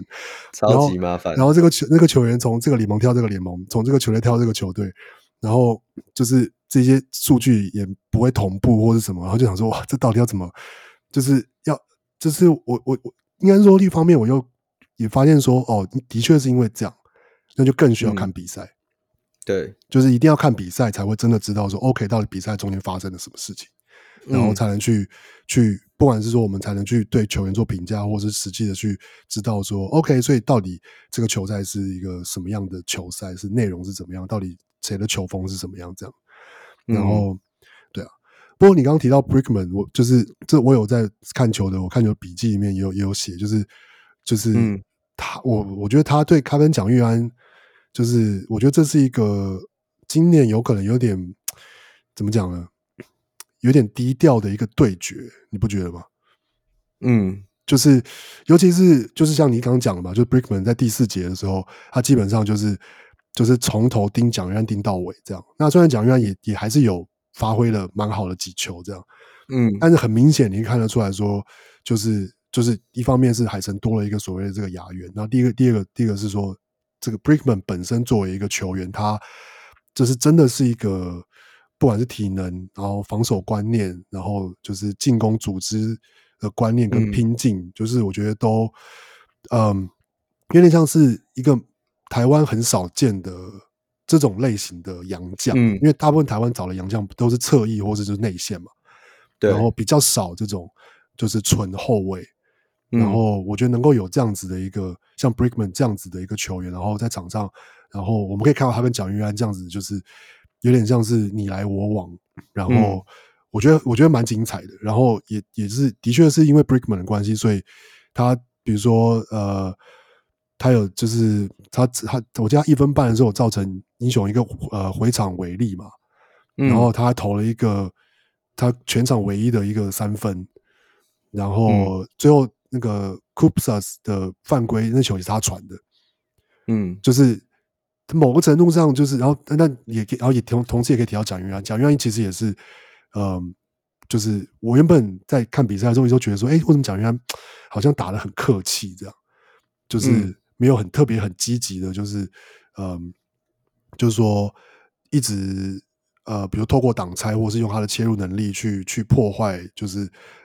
超级麻烦。然后这个球那个球员从这个联盟跳这个联盟，从这个球队跳这个球队，然后就是这些数据也不会同步或者什么，然后就想说，哇，这到底要怎么？就是要，就是我我我应该说，一方面我又。也发现说，哦，的确是因为这样，那就更需要看比赛。嗯、对，就是一定要看比赛，才会真的知道说，OK，到底比赛中间发生了什么事情，然后才能去、嗯、去，不管是说我们才能去对球员做评价，或是实际的去知道说，OK，所以到底这个球赛是一个什么样的球赛，是内容是怎么样，到底谁的球风是怎么样这样。然后，嗯、对啊，不过你刚刚提到 Brickman，我就是这我有在看球的，我看球笔记里面也有也有写，就是就是。嗯他我我觉得他对他跟蒋玉安，就是我觉得这是一个今年有可能有点怎么讲呢？有点低调的一个对决，你不觉得吗？嗯，就是尤其是就是像你刚刚讲的嘛，就 Brickman 在第四节的时候，他基本上就是就是从头盯蒋淯安盯到尾这样。那虽然蒋淯安也也还是有发挥了蛮好的几球这样，嗯，但是很明显你看得出来说就是。就是一方面是海神多了一个所谓的这个亚员，然后第一个、第二个、第二个是说，这个 Brickman 本身作为一个球员，他就是真的是一个不管是体能，然后防守观念，然后就是进攻组织的观念跟拼劲，嗯、就是我觉得都嗯有点像是一个台湾很少见的这种类型的洋将，嗯、因为大部分台湾找的洋将都是侧翼或者就是内线嘛，对，然后比较少这种就是纯后卫。然后我觉得能够有这样子的一个像 Brickman 这样子的一个球员，然后在场上，然后我们可以看到他跟蒋玉安这样子，就是有点像是你来我往。然后我觉得我觉得蛮精彩的。然后也也是的确是因为 Brickman 的关系，所以他比如说呃，他有就是他他我记得他一分半的时候造成英雄一个呃回场违例嘛，然后他还投了一个他全场唯一的一个三分，然后最后。那个 Koupsas 的犯规，那球也是他传的，嗯，就是某个程度上，就是然后那也然后也同同时也可以提到蒋云安，蒋云安其实也是，嗯、呃，就是我原本在看比赛的时候，就觉得说，哎，为什么蒋云安好像打得很客气，这样，就是没有很特别很积极的，就是嗯、呃，就是说一直呃，比如透过挡拆，或是用他的切入能力去去破坏，就是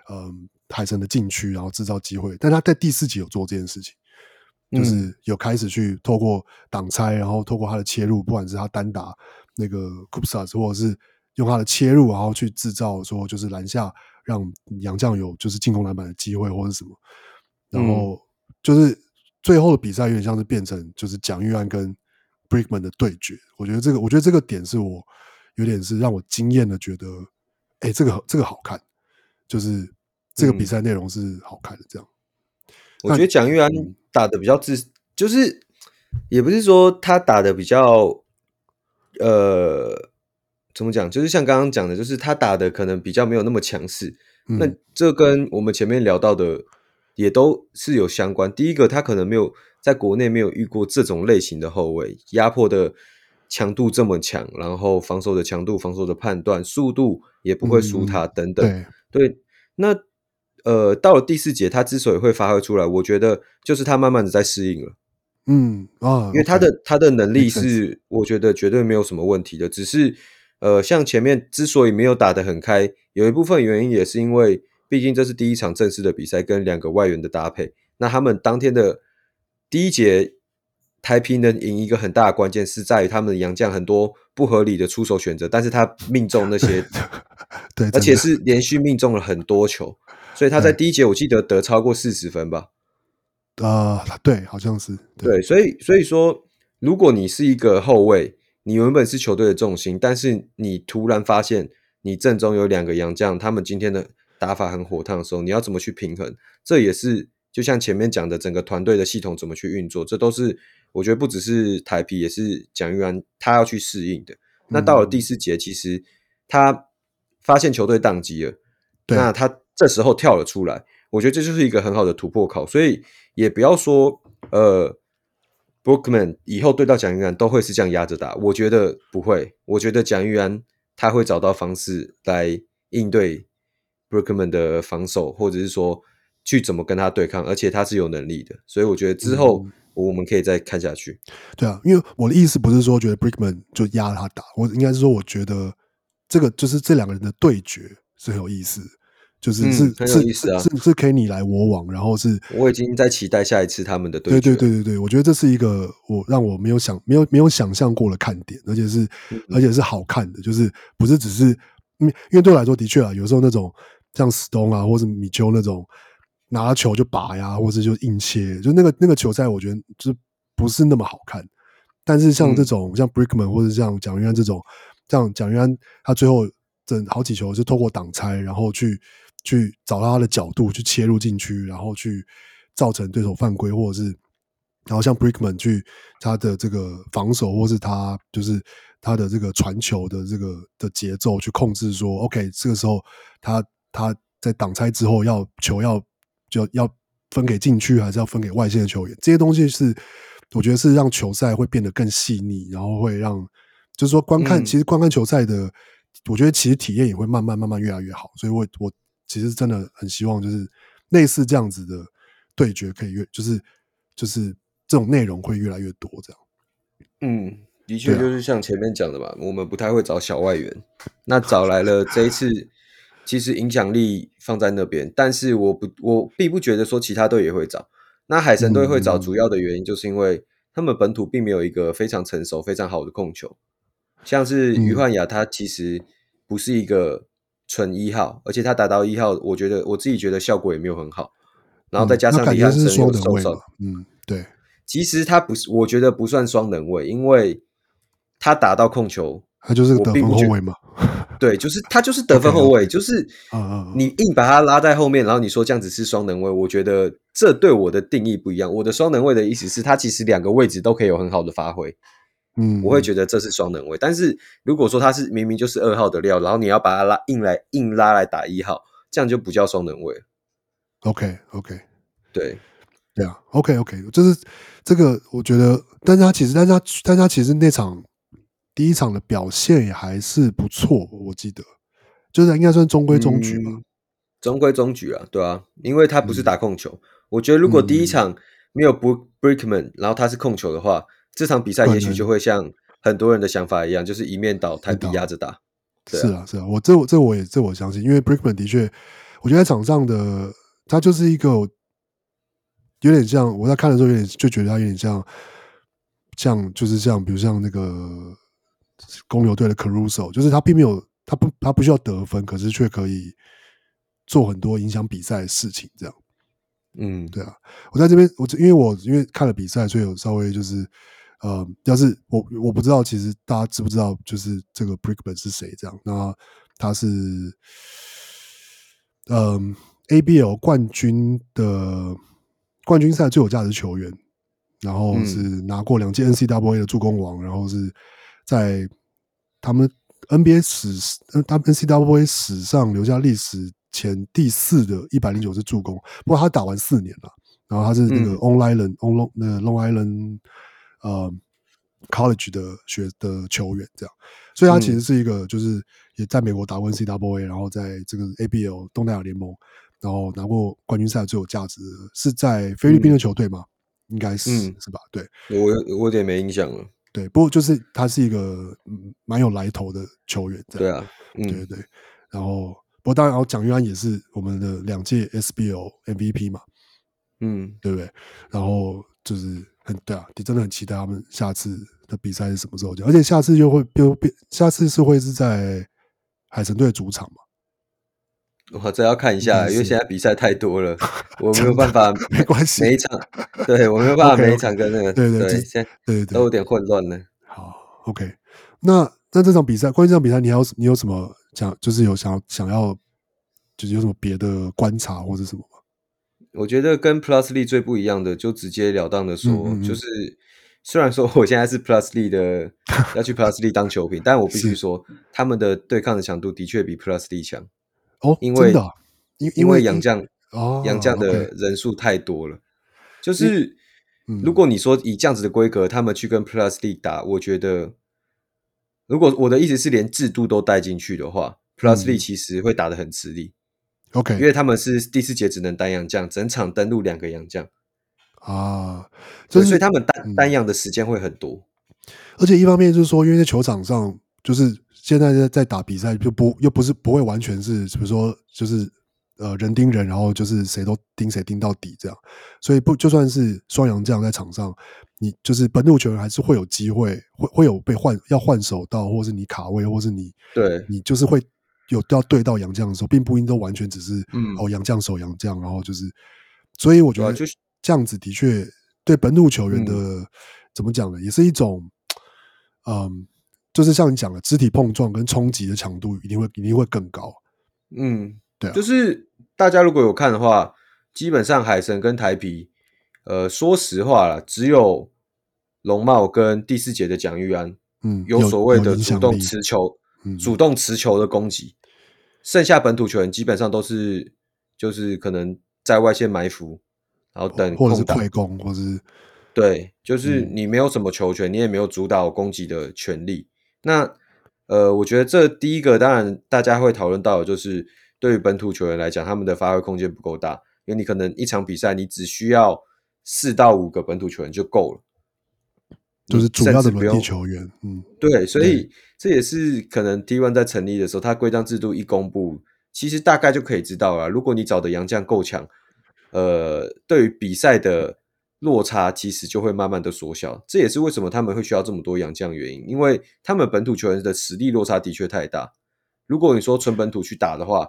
嗯。呃海神的禁区，然后制造机会，但他在第四集有做这件事情，就是有开始去透过挡拆，然后透过他的切入，不管是他单打那个 Koupsas，或者是用他的切入，然后去制造说就是篮下让杨将有就是进攻篮板的机会，或者什么，然后就是最后的比赛有点像是变成就是蒋玉安跟 Brickman 的对决，我觉得这个我觉得这个点是我有点是让我惊艳的，觉得哎、欸，这个这个好看，就是。这个比赛内容是好看的，这样。嗯、我觉得蒋玉安打的比较自，就是也不是说他打的比较，呃，怎么讲？就是像刚刚讲的，就是他打的可能比较没有那么强势。嗯、那这跟我们前面聊到的也都是有相关。第一个，他可能没有在国内没有遇过这种类型的后卫，压迫的强度这么强，然后防守的强度、防守的判断、速度也不会输他等等。对，那。呃，到了第四节，他之所以会发挥出来，我觉得就是他慢慢的在适应了。嗯啊，因为他的 okay, 他的能力是，我觉得绝对没有什么问题的。只是呃，像前面之所以没有打得很开，有一部分原因也是因为，毕竟这是第一场正式的比赛，跟两个外援的搭配。那他们当天的第一节台啤能赢一个很大的关键是在于他们的洋将很多不合理的出手选择，但是他命中那些，对，而且是连续命中了很多球，所以他在第一节我记得得超过四十分吧。啊、呃，对，好像是对，对，所以所以说，如果你是一个后卫，你原本是球队的重心，但是你突然发现你阵中有两个洋将，他们今天的打法很火烫的时候，你要怎么去平衡？这也是就像前面讲的，整个团队的系统怎么去运作，这都是我觉得不只是台皮，也是蒋玉安他要去适应的。那到了第四节，其实他发现球队宕机了，嗯、那他这时候跳了出来，我觉得这就是一个很好的突破口，所以。也不要说，呃，Brookman 以后对到蒋玉安都会是这样压着打，我觉得不会。我觉得蒋玉安他会找到方式来应对 Brookman 的防守，或者是说去怎么跟他对抗，而且他是有能力的。所以我觉得之后我们可以再看下去。嗯、对啊，因为我的意思不是说觉得 Brookman 就压他打，我应该是说我觉得这个就是这两个人的对决是很有意思的。就是是、是是，是可以你来我往，然后是我已经在期待下一次他们的对决。对对对对对，我觉得这是一个我让我没有想没有没有想象过的看点，而且是、嗯、而且是好看的，就是不是只是因为对我来说的确啊，有时候那种像史东啊，或者米丘那种拿球就拔呀，或者就硬切，就那个那个球赛，我觉得就不是那么好看。但是像这种、嗯、像 Brickman 或者像蒋云安这种，像蒋云安他最后整好几球是透过挡拆，然后去。去找到他的角度去切入禁区，然后去造成对手犯规，或者是然后像 Brickman 去他的这个防守，或是他就是他的这个传球的这个的节奏去控制说，OK，这个时候他他在挡拆之后要球要就要分给禁区，还是要分给外线的球员？这些东西是我觉得是让球赛会变得更细腻，然后会让就是说观看、其实观看球赛的，我觉得其实体验也会慢慢慢慢越来越好。所以我我。其实真的很希望，就是类似这样子的对决，可以越就是就是这种内容会越来越多，这样。嗯，的确就是像前面讲的吧，啊、我们不太会找小外援，那找来了这一次，其实影响力放在那边，但是我不我并不觉得说其他队也会找。那海神队会找，主要的原因就是因为他们本土并没有一个非常成熟、非常好的控球，像是于焕雅，他其实不是一个。纯一号，而且他打到一号，我觉得我自己觉得效果也没有很好。然后再加上李汉生又受伤，嗯，对。其实他不是，我觉得不算双能位，因为他打到控球，他就是得分后卫嘛。对，就是他就是得分后卫，okay, okay. 就是你硬把他拉在后面，然后你说这样子是双能位，我觉得这对我的定义不一样。我的双能位的意思是他其实两个位置都可以有很好的发挥。嗯，我会觉得这是双能位，但是如果说他是明明就是二号的料，然后你要把他拉硬来硬拉来打一号，这样就不叫双能位。OK OK，对。对啊，OK OK，就是这个，我觉得，但是他其实，但是他，但是他其实那场第一场的表现也还是不错，我记得，就是应该算中规中矩吧，嗯、中规中矩啊，对啊，因为他不是打控球，嗯、我觉得如果第一场没有 Brickman，然后他是控球的话。这场比赛也许就会像很多人的想法一样，就是一面倒，台底压着打。是啊，是啊，我这我这我也这我相信，因为 Brickman 的确，我觉得在场上的他就是一个有点像我在看的时候，有点就觉得他有点像，像就是像比如像那个公牛队的 Caruso，就是他并没有他不他不需要得分，可是却可以做很多影响比赛的事情，这样。嗯，对啊，我在这边，我因为我因为看了比赛，所以有稍微就是。呃，要是我我不知道，其实大家知不知道，就是这个 Brickman 是谁？这样，那他是嗯 ABL 冠军的冠军赛最有价值球员，然后是拿过两届 NCAA 的助攻王，然后是在他们 NBA 史，他们 NCAA 史上留下历史前第四的一百零九次助攻。不过他打完四年了，然后他是那个 On Island、嗯、On Long 那 Long Island。呃，college 的学的球员这样，所以他其实是一个，就是也在美国打过 NCAA，然后在这个 ABL 东南亚联盟，然后拿过冠军赛最有价值的，是在菲律宾的球队吗？嗯、应该是、嗯、是吧？对，我我有点没印象了。对，不过就是他是一个蛮、嗯、有来头的球员，这样。对啊，嗯、对对。然后，不过当然，然后蒋玉安也是我们的两届 SBL MVP 嘛，嗯，对不对？然后就是。很对啊，你真的很期待他们下次的比赛是什么时候？而且下次又会又变，下次是会是在海神队主场嘛？我这要看一下，因为现在比赛太多了，我没有办法。没关系，每一场，对我没有办法每一场跟那个，对对对，现在都有点混乱呢。好，OK，那那这场比赛，关于这场比赛，你还有你有什么想，就是有想想要，就是有什么别的观察或者什么吗？我觉得跟 Plus Lee 最不一样的，就直截了当的说，嗯嗯嗯就是虽然说我现在是 Plus Lee 的要去 Plus Lee 当球评，但我必须说，他们的对抗的强度的确比 Plus Lee 强。哦，因为真的、啊，因因为杨将哦，洋将的人数太多了，就是如果你说以这样子的规格，他们去跟 Plus League 打，我觉得，如果我的意思是连制度都带进去的话，Plus League 其实会打得很吃力。OK，因为他们是第四节只能单洋将，整场登陆两个洋将啊，就是、所以他们单单洋的时间会很多。而且一方面就是说，因为在球场上就是。现在在在打比赛，就不又不是不会完全是，比如说就是呃人盯人，然后就是谁都盯谁盯到底这样，所以不就算是双阳这样在场上，你就是本土球员还是会有机会，会会有被换要换手到，或是你卡位，或是你对你就是会有要对到杨绛的时候，并不一定都完全只是嗯哦杨绛守洋绛，然后就是，所以我觉得就这样子的确对本土球员的、嗯、怎么讲呢，也是一种嗯。就是像你讲的，肢体碰撞跟冲击的强度一定会一定会更高。嗯，对啊，就是大家如果有看的话，基本上海神跟台啤，呃，说实话啦，只有龙茂跟第四节的蒋玉安，嗯，有所谓的主动持球，嗯，主动持球的攻击，剩下本土球员基本上都是就是可能在外线埋伏，然后等或者是快攻，或者是对，就是你没有什么球权，嗯，你也没有主导攻击的权利。那呃，我觉得这第一个当然大家会讨论到的就是对于本土球员来讲，他们的发挥空间不够大，因为你可能一场比赛你只需要四到五个本土球员就够了，就是主要的轮替球员。嗯，对，所以这也是可能 T One 在成立的时候，它规章制度一公布，其实大概就可以知道了。如果你找的洋将够强，呃，对于比赛的。落差其实就会慢慢的缩小，这也是为什么他们会需要这么多洋将原因，因为他们本土球员的实力落差的确太大。如果你说纯本土去打的话，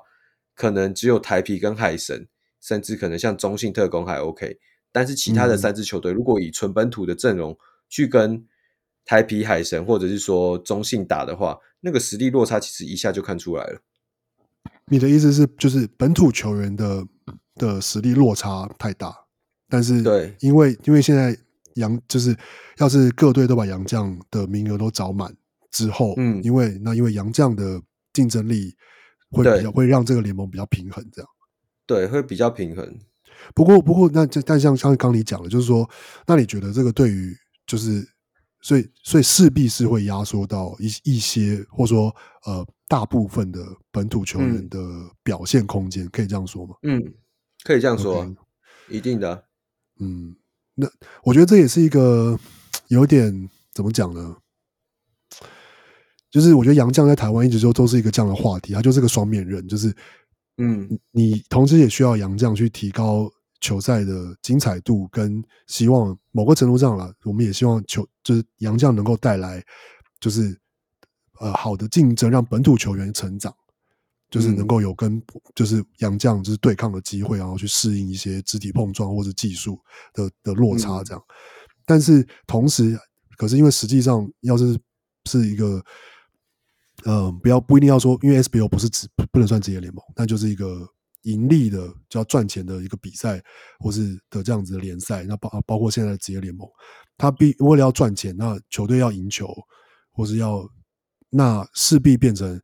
可能只有台皮跟海神，甚至可能像中信特工还 OK，但是其他的三支球队，如果以纯本土的阵容去跟台皮、海神或者是说中信打的话，那个实力落差其实一下就看出来了。你的意思是，就是本土球员的的实力落差太大？但是，对，因为因为现在洋就是，要是各队都把洋将的名额都找满之后，嗯，因为那因为洋将的竞争力会比较会让这个联盟比较平衡，这样，对，会比较平衡。不过不过，那这但像像刚你讲的，就是说，那你觉得这个对于就是，所以所以势必是会压缩到一一些，或者说呃大部分的本土球员的表现空间，嗯，可以这样说吗？嗯，可以这样说.一定的。嗯，那我觉得这也是一个有点怎么讲呢？就是我觉得杨绛在台湾一直就都是一个这样的话题，他就是个双面人，就是嗯，你同时也需要杨绛去提高球赛的精彩度，跟希望某个程度上了，我们也希望球就是杨将能够带来就是呃好的竞争，让本土球员成长。就是能够有跟就是杨将就是对抗的机会，然后去适应一些肢体碰撞或者技术的的落差这样。但是同时，可是因为实际上要是是一个，嗯，不要不一定要说，因为 SBO 不是职不能算职业联盟，那就是一个盈利的就要赚钱的一个比赛，或是的这样子的联赛。那包包括现在的职业联盟，他必为了要赚钱，那球队要赢球，或是要那势必变成。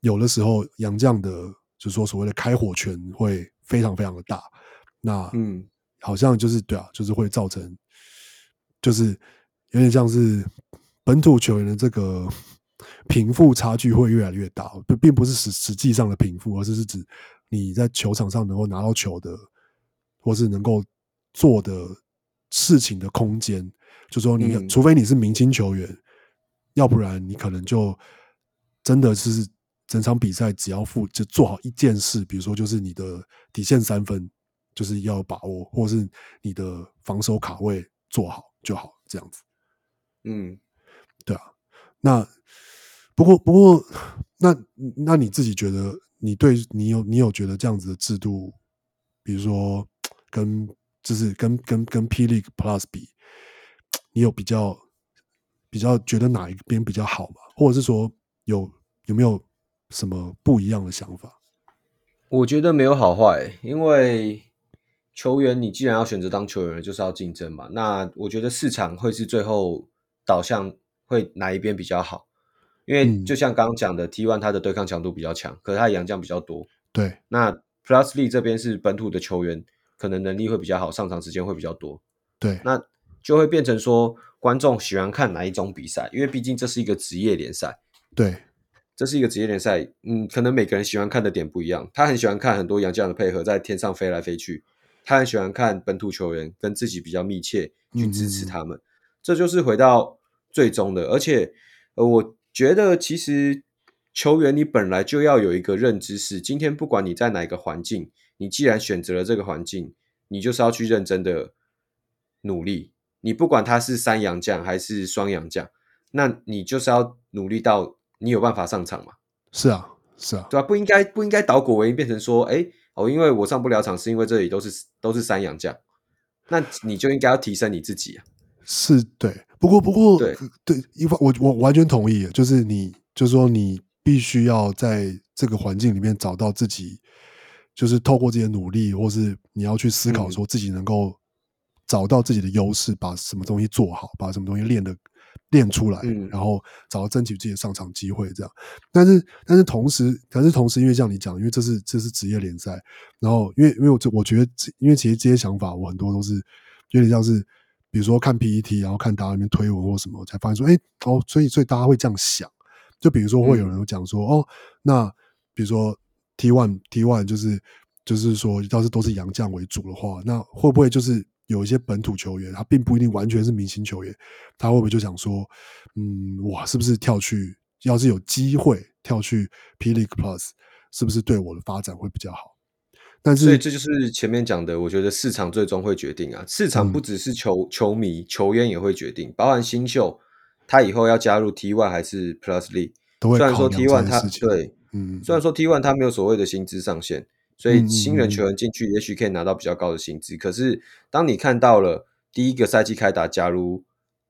有的时候，杨绛的，就是说所谓的开火权会非常非常的大。那嗯，好像就是对啊，就是会造成，就是有点像是本土球员的这个贫富差距会越来越大。并并不是实实际上的贫富，而是是指你在球场上能够拿到球的，或是能够做的事情的空间。就说你，嗯、除非你是明星球员，要不然你可能就真的是。整场比赛只要负就做好一件事，比如说就是你的底线三分就是要把握，或是你的防守卡位做好，就好，这样子。嗯，对啊。那不过不过，那那你自己觉得，你对你有你有觉得这样子的制度，比如说跟就是跟跟跟 P League Plus 比，你有比较比较觉得哪一边比较好吗？或者是说有有没有什么不一样的想法？我觉得没有好坏，因为球员你既然要选择当球员，就是要竞争嘛。那我觉得市场会是最后导向会哪一边比较好？因为就像刚刚讲的，T1 他的对抗强度比较强，可是它洋将比较多。对，那 Plus League 这边是本土的球员，可能能力会比较好，上场时间会比较多。对，那就会变成说，观众喜欢看哪一种比赛？因为毕竟这是一个职业联赛。对。这是一个职业联赛，嗯，可能每个人喜欢看的点不一样。他很喜欢看很多洋将的配合在天上飞来飞去，他很喜欢看本土球员跟自己比较密切去支持他们。这就是回到最终的。而且，呃，我觉得其实球员你本来就要有一个认知是，今天不管你在哪个环境，你既然选择了这个环境，你就是要去认真的努力。你不管他是三洋将还是双洋将，那你就是要努力到。你有办法上场嘛？是啊，是啊，对吧？不应该不应该倒果为因，变成说，哎，哦，因为我上不了场，是因为这里都是都是三洋将，那你就应该要提升你自己啊。是对，不过不过对对，一方我我完全同意，就是你就是说你必须要在这个环境里面找到自己，就是透过这些努力，或是你要去思考说自己能够找到自己的优势，嗯、把什么东西做好，把什么东西练的。练出来，然后找到争取自己的上场机会，这样。但是，但是同时，但是同时，因为像你讲，因为这是这是职业联赛，然后因为因为我我觉得，因为其实这些想法，我很多都是有点像是，比如说看 PPT，然后看大家那边推文或什么，才发现说，哎，哦，所以所以大家会这样想，就比如说会有人讲说，哦，那比如说 T one T one 就是就是说，要是都是洋将为主的话，那会不会就是？有一些本土球员，他并不一定完全是明星球员，他会不会就想说，嗯，哇，是不是跳去？要是有机会跳去 P League Plus，是不是对我的发展会比较好？但是，所以这就是前面讲的，我觉得市场最终会决定啊。市场不只是球、嗯、球迷、球员也会决定，包含新秀，他以后要加入 T One 还是 Plus League，虽然说 T One 他对，嗯，虽然说 T One 他没有所谓的薪资上限。所以新人球员进去，也许可以拿到比较高的薪资。可是，当你看到了第一个赛季开打，假如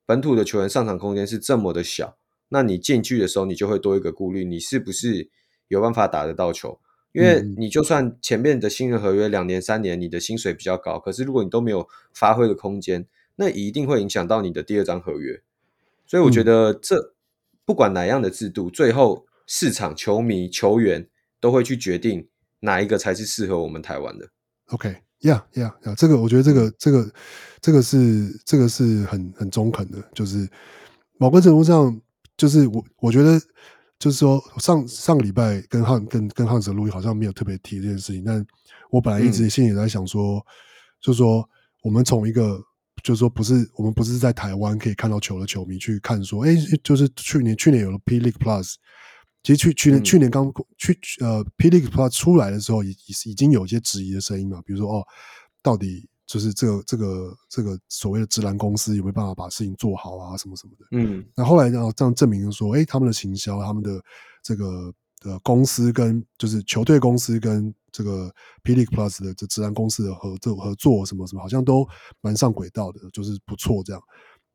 本土的球员上场空间是这么的小，那你进去的时候，你就会多一个顾虑：你是不是有办法打得到球？因为你就算前面的新人合约两年、三年，你的薪水比较高，可是如果你都没有发挥的空间，那一定会影响到你的第二张合约。所以，我觉得这不管哪样的制度，最后市场、球迷、球员都会去决定。哪一个才是适合我们台湾的？OK，Yeah，Yeah，Yeah，这个我觉得这个这个这个是这个是很很中肯的，就是某个程度上，就是我我觉得就是说上上个礼拜跟汉跟跟汉哲录音好像没有特别提这件事情，但我本来一直心里在想说，嗯、就是说我们从一个就是说不是我们不是在台湾可以看到球的球迷去看说，哎，就是去年去年有了 P League Plus。其实去去年去年刚去呃，P League Plus 出来的时候，已已已经有一些质疑的声音嘛，比如说哦，到底就是这个这个这个所谓的直男公司有没有办法把事情做好啊，什么什么的。嗯，那后来呢，这样证明说，哎，他们的行销，他们的这个呃公司跟就是球队公司跟这个 P League Plus 的这直男公司的合作合作什么什么，好像都蛮上轨道的，就是不错这样。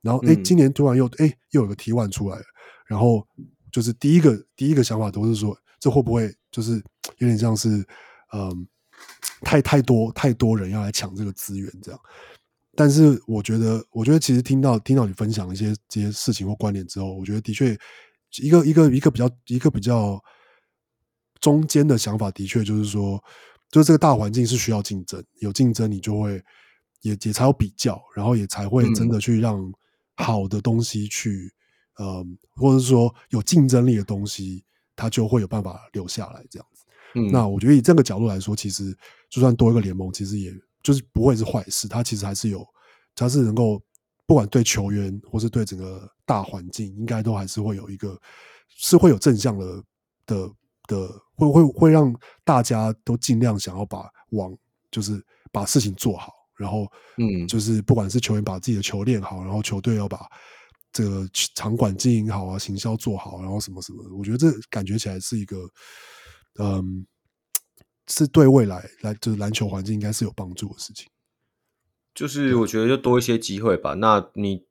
然后哎，今年突然又哎又有个提案出来了，然后。就是第一个第一个想法都是说，这会不会就是有点像是，嗯，太太多太多人要来抢这个资源这样。但是我觉得，我觉得其实听到听到你分享一些这些事情或观点之后，我觉得的确一个一个一个比较一个比较中间的想法，的确就是说，就是这个大环境是需要竞争，有竞争你就会也也才有比较，然后也才会真的去让好的东西去。嗯，或者是说有竞争力的东西，它就会有办法留下来这样子。嗯，那我觉得以这个角度来说，其实就算多一个联盟，其实也就是不会是坏事。它其实还是有，它是能够不管对球员或是对整个大环境，应该都还是会有一个是会有正向的的的，会会会让大家都尽量想要把往就是把事情做好。然后嗯，就是不管是球员把自己的球练好，然后球队要把这个场馆经营好啊，行销做好，然后什么什么的，我觉得这感觉起来是一个嗯，是对未来篮就是篮球环境应该是有帮助的事情。就是我觉得就多一些机会吧。那你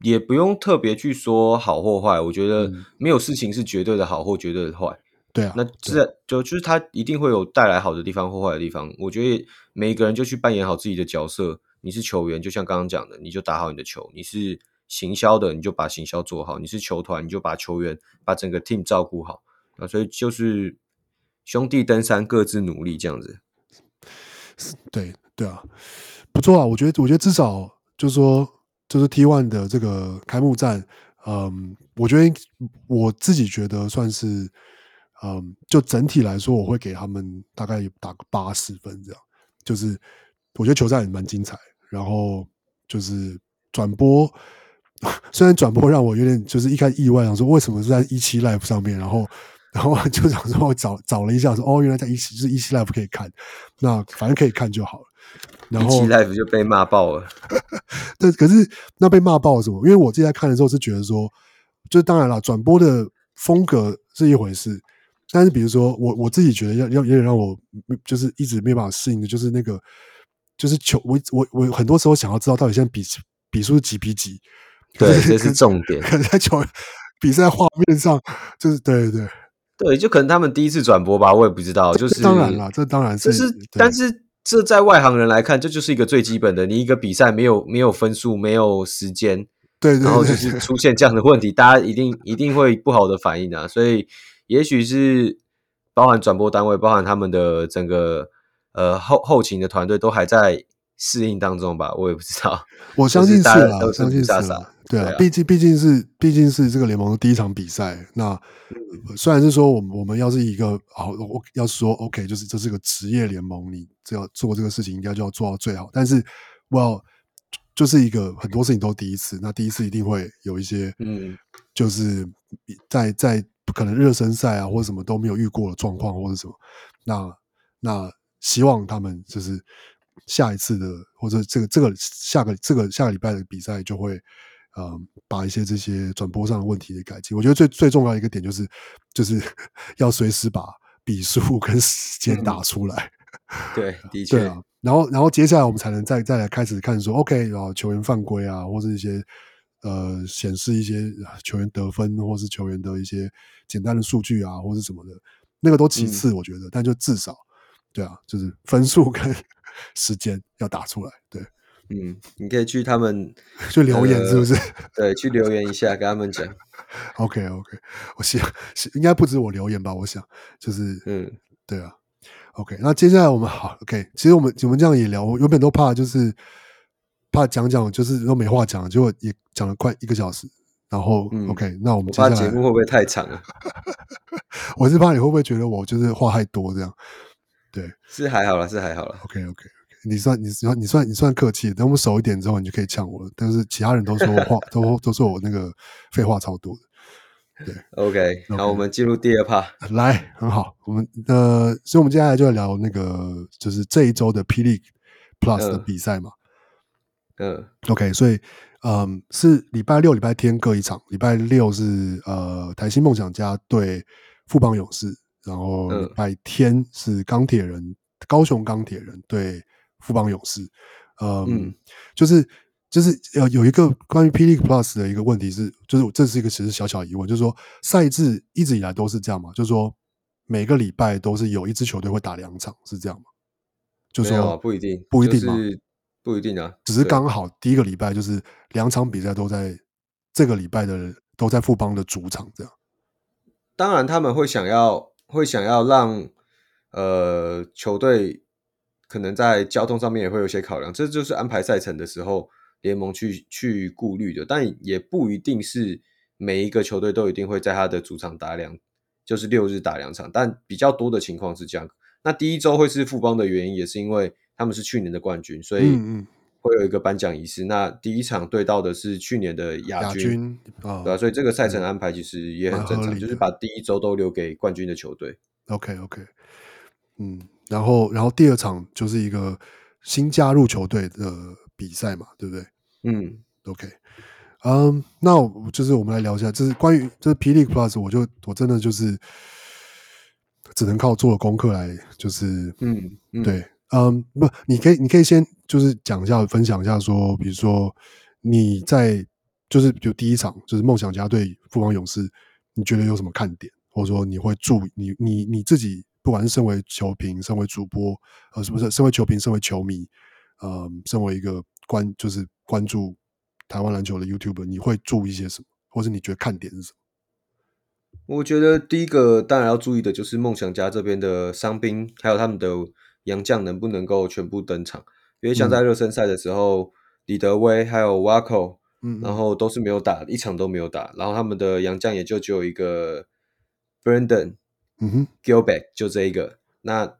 也不用特别去说好或坏。我觉得没有事情是绝对的好或绝对的坏。对啊，那自然就就是它一定会有带来好的地方或坏的地方。我觉得每一个人就去扮演好自己的角色。你是球员，就像刚刚讲的，你就打好你的球；你是行销的，你就把行销做好；你是球团，你就把球员、把整个 team 照顾好。啊，所以就是兄弟登山，各自努力这样子。对对啊。不错啊，我觉得，我觉得至少就是说，就是 T One 的这个开幕战，嗯，我觉得我自己觉得算是，嗯，就整体来说，我会给他们大概打个八十分这样。就是我觉得球赛也蛮精彩，然后就是转播，虽然转播让我有点就是一开始意外，想说为什么是在一期 Live 上面，然后然后就想说我找找了一下，说哦，原来在一期就是一期 Live 可以看，那反正可以看就好了。然后 Live 就被骂爆了，但，可是那被骂爆了什么？因为我自己在看的时候是觉得说，就当然了，转播的风格是一回事，但是比如说我我自己觉得要要有点让我就是一直没办法适应的，就是那个就是球，我我我很多时候想要知道到底现在比比数是几比几，对，这是重点。可能在球比赛画面上，就是对对对，对，就可能他们第一次转播吧，我也不知道，就是当然了，这当然是，是但是。这在外行人来看，这就是一个最基本的。你一个比赛没有没有分数，没有时间，对，对，对，然后就是出现这样的问题，大家一定一定会不好的反应啊。所以，也许是包含转播单位，包含他们的整个呃后后勤的团队都还在适应当中吧，我也不知道。我相信是啦，我相信是啦。对啊，毕竟毕竟是毕竟是这个联盟的第一场比赛。那虽然是说我们我们要是一个好，我要说 OK，就是这是个职业联盟，你只要做这个事情，应该就要做到最好。但是，Well，就是一个很多事情都第一次，那第一次一定会有一些，嗯，就是在在可能热身赛啊或者什么都没有遇过的状况或者什么。那那希望他们就是下一次的或者这个这个下个这个下个礼拜的比赛就会。嗯，把一些这些转播上的问题给改进。我觉得最最重要的一个点就是，就是 要随时把笔数 跟时间打出来。嗯、对，的确。对啊，然后然后接下来我们才能再再来开始看说，OK，然后球员犯规啊，或者一些呃显示一些球员得分，或是球员的一些简单的数据啊，或是什么的，那个都其次，我觉得。嗯、但就至少，对啊，就是分数跟时间要打出来，对。嗯，你可以去他们 去留言，是不是？对，去留言一下，跟他们讲。OK OK，我想应该不止我留言吧？我想就是，嗯，对啊。OK，那接下来我们好 OK，其实我们我们这样也聊，我原本都怕就是怕讲讲，就是都没话讲，结果也讲了快一个小时。然后、嗯、OK，那我们接下来节目会不会太长啊？我是怕你会不会觉得我就是话太多这样？对，是还好了，是还好了。OK OK。你算你算你算你算客气，等我们熟一点之后，你就可以呛我了。但是其他人都说话，都都说我那个废话超多的。对，OK，好，我们进入第二趴，来，很好。我们呃，所以我们接下来就要聊那个，就是这一周的 P. League Plus 的比赛嘛。嗯，嗯，OK，所以嗯，是礼拜六、礼拜天各一场。礼拜六是呃台新梦想家对富邦勇士，然后礼拜天是钢铁人，高雄钢铁人对。富邦勇士，嗯，嗯就是就是呃，有一个关于 P League Plus 的一个问题是，就是这是一个其实小小疑问，就是说赛制一直以来都是这样嘛？就是说每个礼拜都是有一支球队会打两场，是这样吗？就说、啊、不一定，不一定嘛，不一定啊，只是刚好第一个礼拜就是两场比赛都在这个礼拜的都在富邦的主场这样。当然他们会想要会想要让呃球队。可能在交通上面也会有些考量，这就是安排赛程的时候联盟去去顾虑的，但也不一定是每一个球队都一定会在他的主场打两，就是六日打两场，但比较多的情况是这样。那第一周会是富邦的原因，也是因为他们是去年的冠军，所以会有一个颁奖仪式。那第一场对到的是去年的亚军，对啊，所以这个赛程安排其实也很正常，就是把第一周都留给冠军的球队。OK OK，嗯。然后，然后第二场就是一个新加入球队的比赛嘛，对不对？嗯，OK，嗯、um,，那就是我们来聊一下，就是关于这是 P League Plus，我就我真的就是只能靠做的功课来，就是嗯，嗯对，嗯，不，你可以你可以先就是讲一下，分享一下说，比如说你在就是就第一场就是梦想家对富邦勇士，你觉得有什么看点，或者说你会注你你你自己。不管是身为球评，身为主播，呃，是不是身为球评，身为球迷，呃，身为一个关就是关注台湾篮球的 YouTuber，你会注意一些什么，或是你觉得看点是什么？我觉得第一个当然要注意的就是梦想家这边的伤兵，还有他们的洋将能不能够全部登场，因为像在热身赛的时候，嗯、李德威还有 Waco，嗯，然后都是没有打，一场都没有打，然后他们的洋将也就只有一个 Brandon。嗯哼，Gilbert 就这一个，那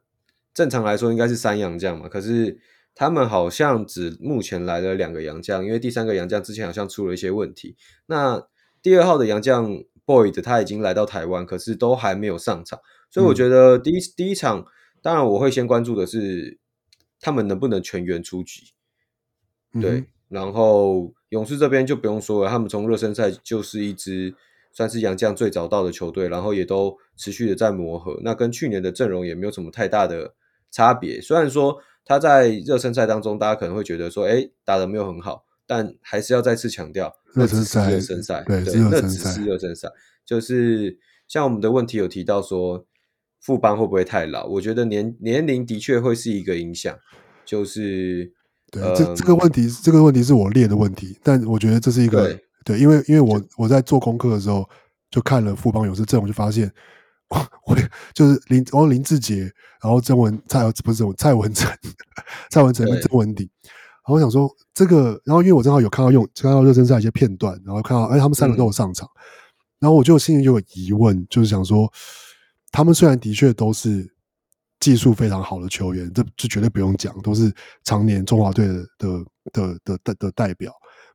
正常来说应该是三洋将嘛，可是他们好像只目前来了两个洋将，因为第三个洋将之前好像出了一些问题。那第二号的洋将 Boyd 他已经来到台湾，可是都还没有上场，所以我觉得第一、嗯、第一场，当然我会先关注的是他们能不能全员出局。对，嗯、然后勇士这边就不用说了，他们从热身赛就是一支。算是洋将最早到的球队，然后也都持续的在磨合。那跟去年的阵容也没有什么太大的差别。虽然说他在热身赛当中，大家可能会觉得说，哎，打的没有很好，但还是要再次强调，热身赛，热身赛，对，对，那只是热身赛。就是像我们的问题有提到说，副班会不会太老？我觉得年年龄的确会是一个影响。就是，对，呃、这这个问题，这个问题是我列的问题，但我觉得这是一个。对，因为因为我我在做功课的时候就看了富邦勇士阵容，就发现我我就是林，然后林志杰，然后曾文蔡不是蔡文成，蔡文成跟曾文鼎，然后我想说这个，然后因为我正好有看到用看到热身赛一些片段，然后看到哎他们三个都有上场，嗯、然后我就心里就有疑问，就是想说他们虽然的确都是技术非常好的球员，这这绝对不用讲，都是常年中华队的的的的的的代表。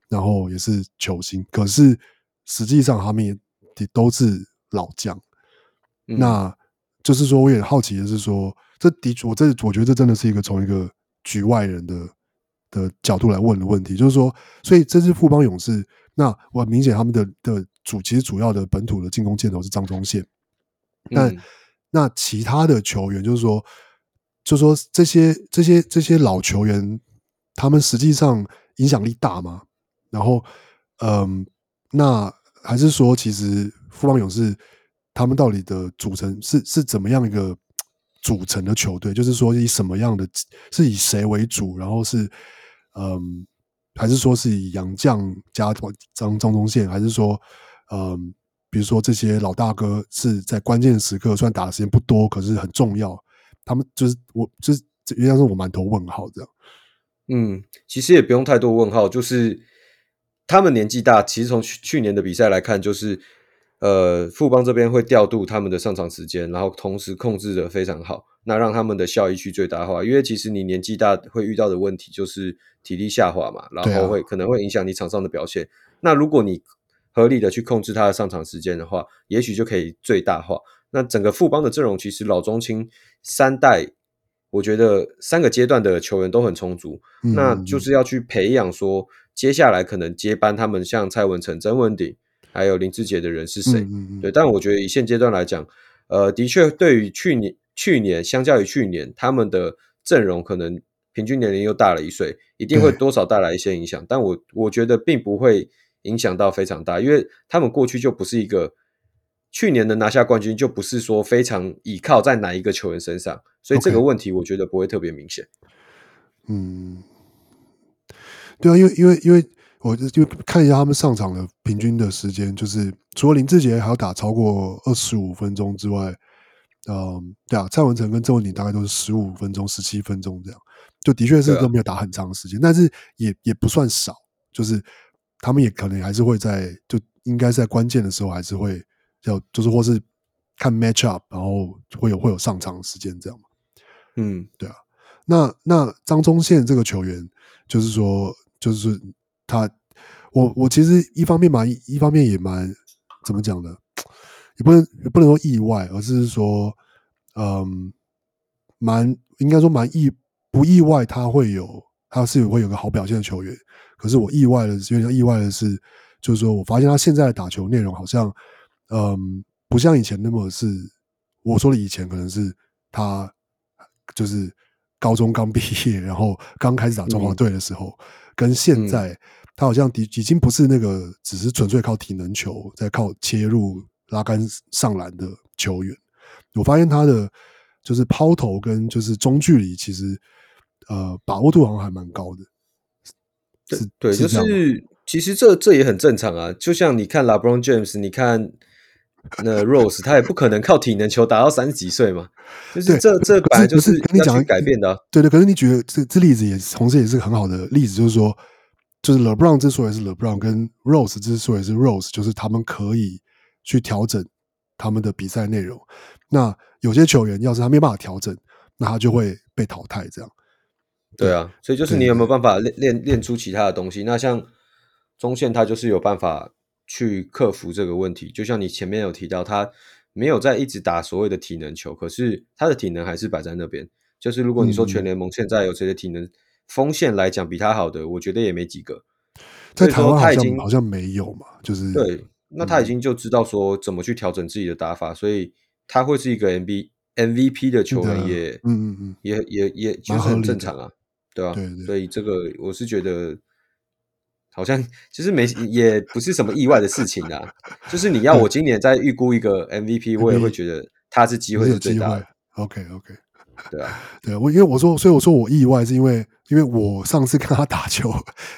然后也是球星，可是实际上他们也都是老将。嗯、那就是说，我也好奇的是说，这的确，我这我觉得这真的是一个从一个局外人的的角度来问的问题，就是说，所以这支富邦勇士，那我很明显他们的的主其实主要的本土的进攻箭头是张忠宪，但、嗯、那其他的球员，就是说，就是说这些这些这些老球员，他们实际上影响力大吗？然后，嗯，那还是说，其实富邦勇士他们到底的组成是是怎么样一个组成的球队？就是说，以什么样的是以谁为主？然后是，嗯，还是说是以洋将加张张宗宪？还是说，嗯，比如说这些老大哥是在关键时刻，虽然打的时间不多，可是很重要。他们就是我，就是原来是我满头问号这样。嗯，其实也不用太多问号，就是。他们年纪大，其实从去去年的比赛来看，就是呃，富邦这边会调度他们的上场时间，然后同时控制的非常好，那让他们的效益去最大化。因为其实你年纪大会遇到的问题就是体力下滑嘛，然后会可能会影响你场上的表现。那如果你合理的去控制他的上场时间的话，也许就可以最大化。那整个富邦的阵容其实老中青三代，我觉得三个阶段的球员都很充足，嗯、那就是要去培养说。接下来可能接班他们像蔡文成、曾文鼎，还有林志杰的人是谁？嗯嗯嗯对，但我觉得以现阶段来讲，呃，的确对于去年去年相较于去年，他们的阵容可能平均年龄又大了一岁，一定会多少带来一些影响。但我我觉得并不会影响到非常大，因为他们过去就不是一个去年能拿下冠军，就不是说非常倚靠在哪一个球员身上，所以这个问题我觉得不会特别明显。嗯。对啊，因为因为因为我就看一下他们上场的平均的时间，就是除了林志杰还要打超过二十五分钟之外，嗯，对啊，蔡文成跟郑文鼎大概都是十五分钟、十七分钟这样，就的确是都没有打很长的时间，但是也也不算少，就是他们也可能还是会在，就应该在关键的时候还是会要，就是或是看 match up，然后会有会有上场的时间这样嘛，嗯，对啊，那那张宗宪这个球员，就是说。就是他，我我其实一方面蛮一方面也蛮怎么讲呢？也不能也不能说意外，而是说，嗯，蛮应该说蛮意不意外他会有，他是会有个好表现的球员。可是我意外的，有点意外的是，就是说我发现他现在的打球内容好像，嗯，不像以前那么是。我说的以前可能是他就是高中刚毕业，然后刚开始打中华队的时候，嗯、跟现在、嗯、他好像已已经不是那个只是纯粹靠体能球在靠切入拉杆上篮的球员。我发现他的就是抛投跟就是中距离，其实呃把握度好像还蛮高的。对对，就是其实这这也很正常啊。就像你看 LeBron James，你看那 Rose，他也不可能靠体能球打到三十几岁嘛。就是这这本来就是跟你讲改变的、啊。对对，可是你觉得这这例子也同时也是很好的例子，就是说，就是 LeBron 之所以是 LeBron，跟 Rose 之所以是 Rose，就是他们可以去调整他们的比赛内容。那有些球员要是他没办法调整，那他就会被淘汰。这样。对啊，所以就是你有没有办法练练练出其他的东西？那像中线，他就是有办法去克服这个问题。就像你前面有提到，他没有在一直打所谓的体能球，可是他的体能还是摆在那边。就是如果你说全联盟现在有谁的体能锋线来讲比他好的，我觉得也没几个。在台湾他已经好像没有嘛，就是对，那他已经就知道说怎么去调整自己的打法，所以他会是一个 M B M V P 的球员，也嗯嗯嗯，也也也就是很正常啊。对吧、啊？对对，所以这个我是觉得，好像就是没也不是什么意外的事情啊。就是你要我今年再预估一个 MVP，我也会觉得他是机会是最大的。OK OK，对啊，对我因为我说，所以我说我意外是因为，因为我上次看他打球，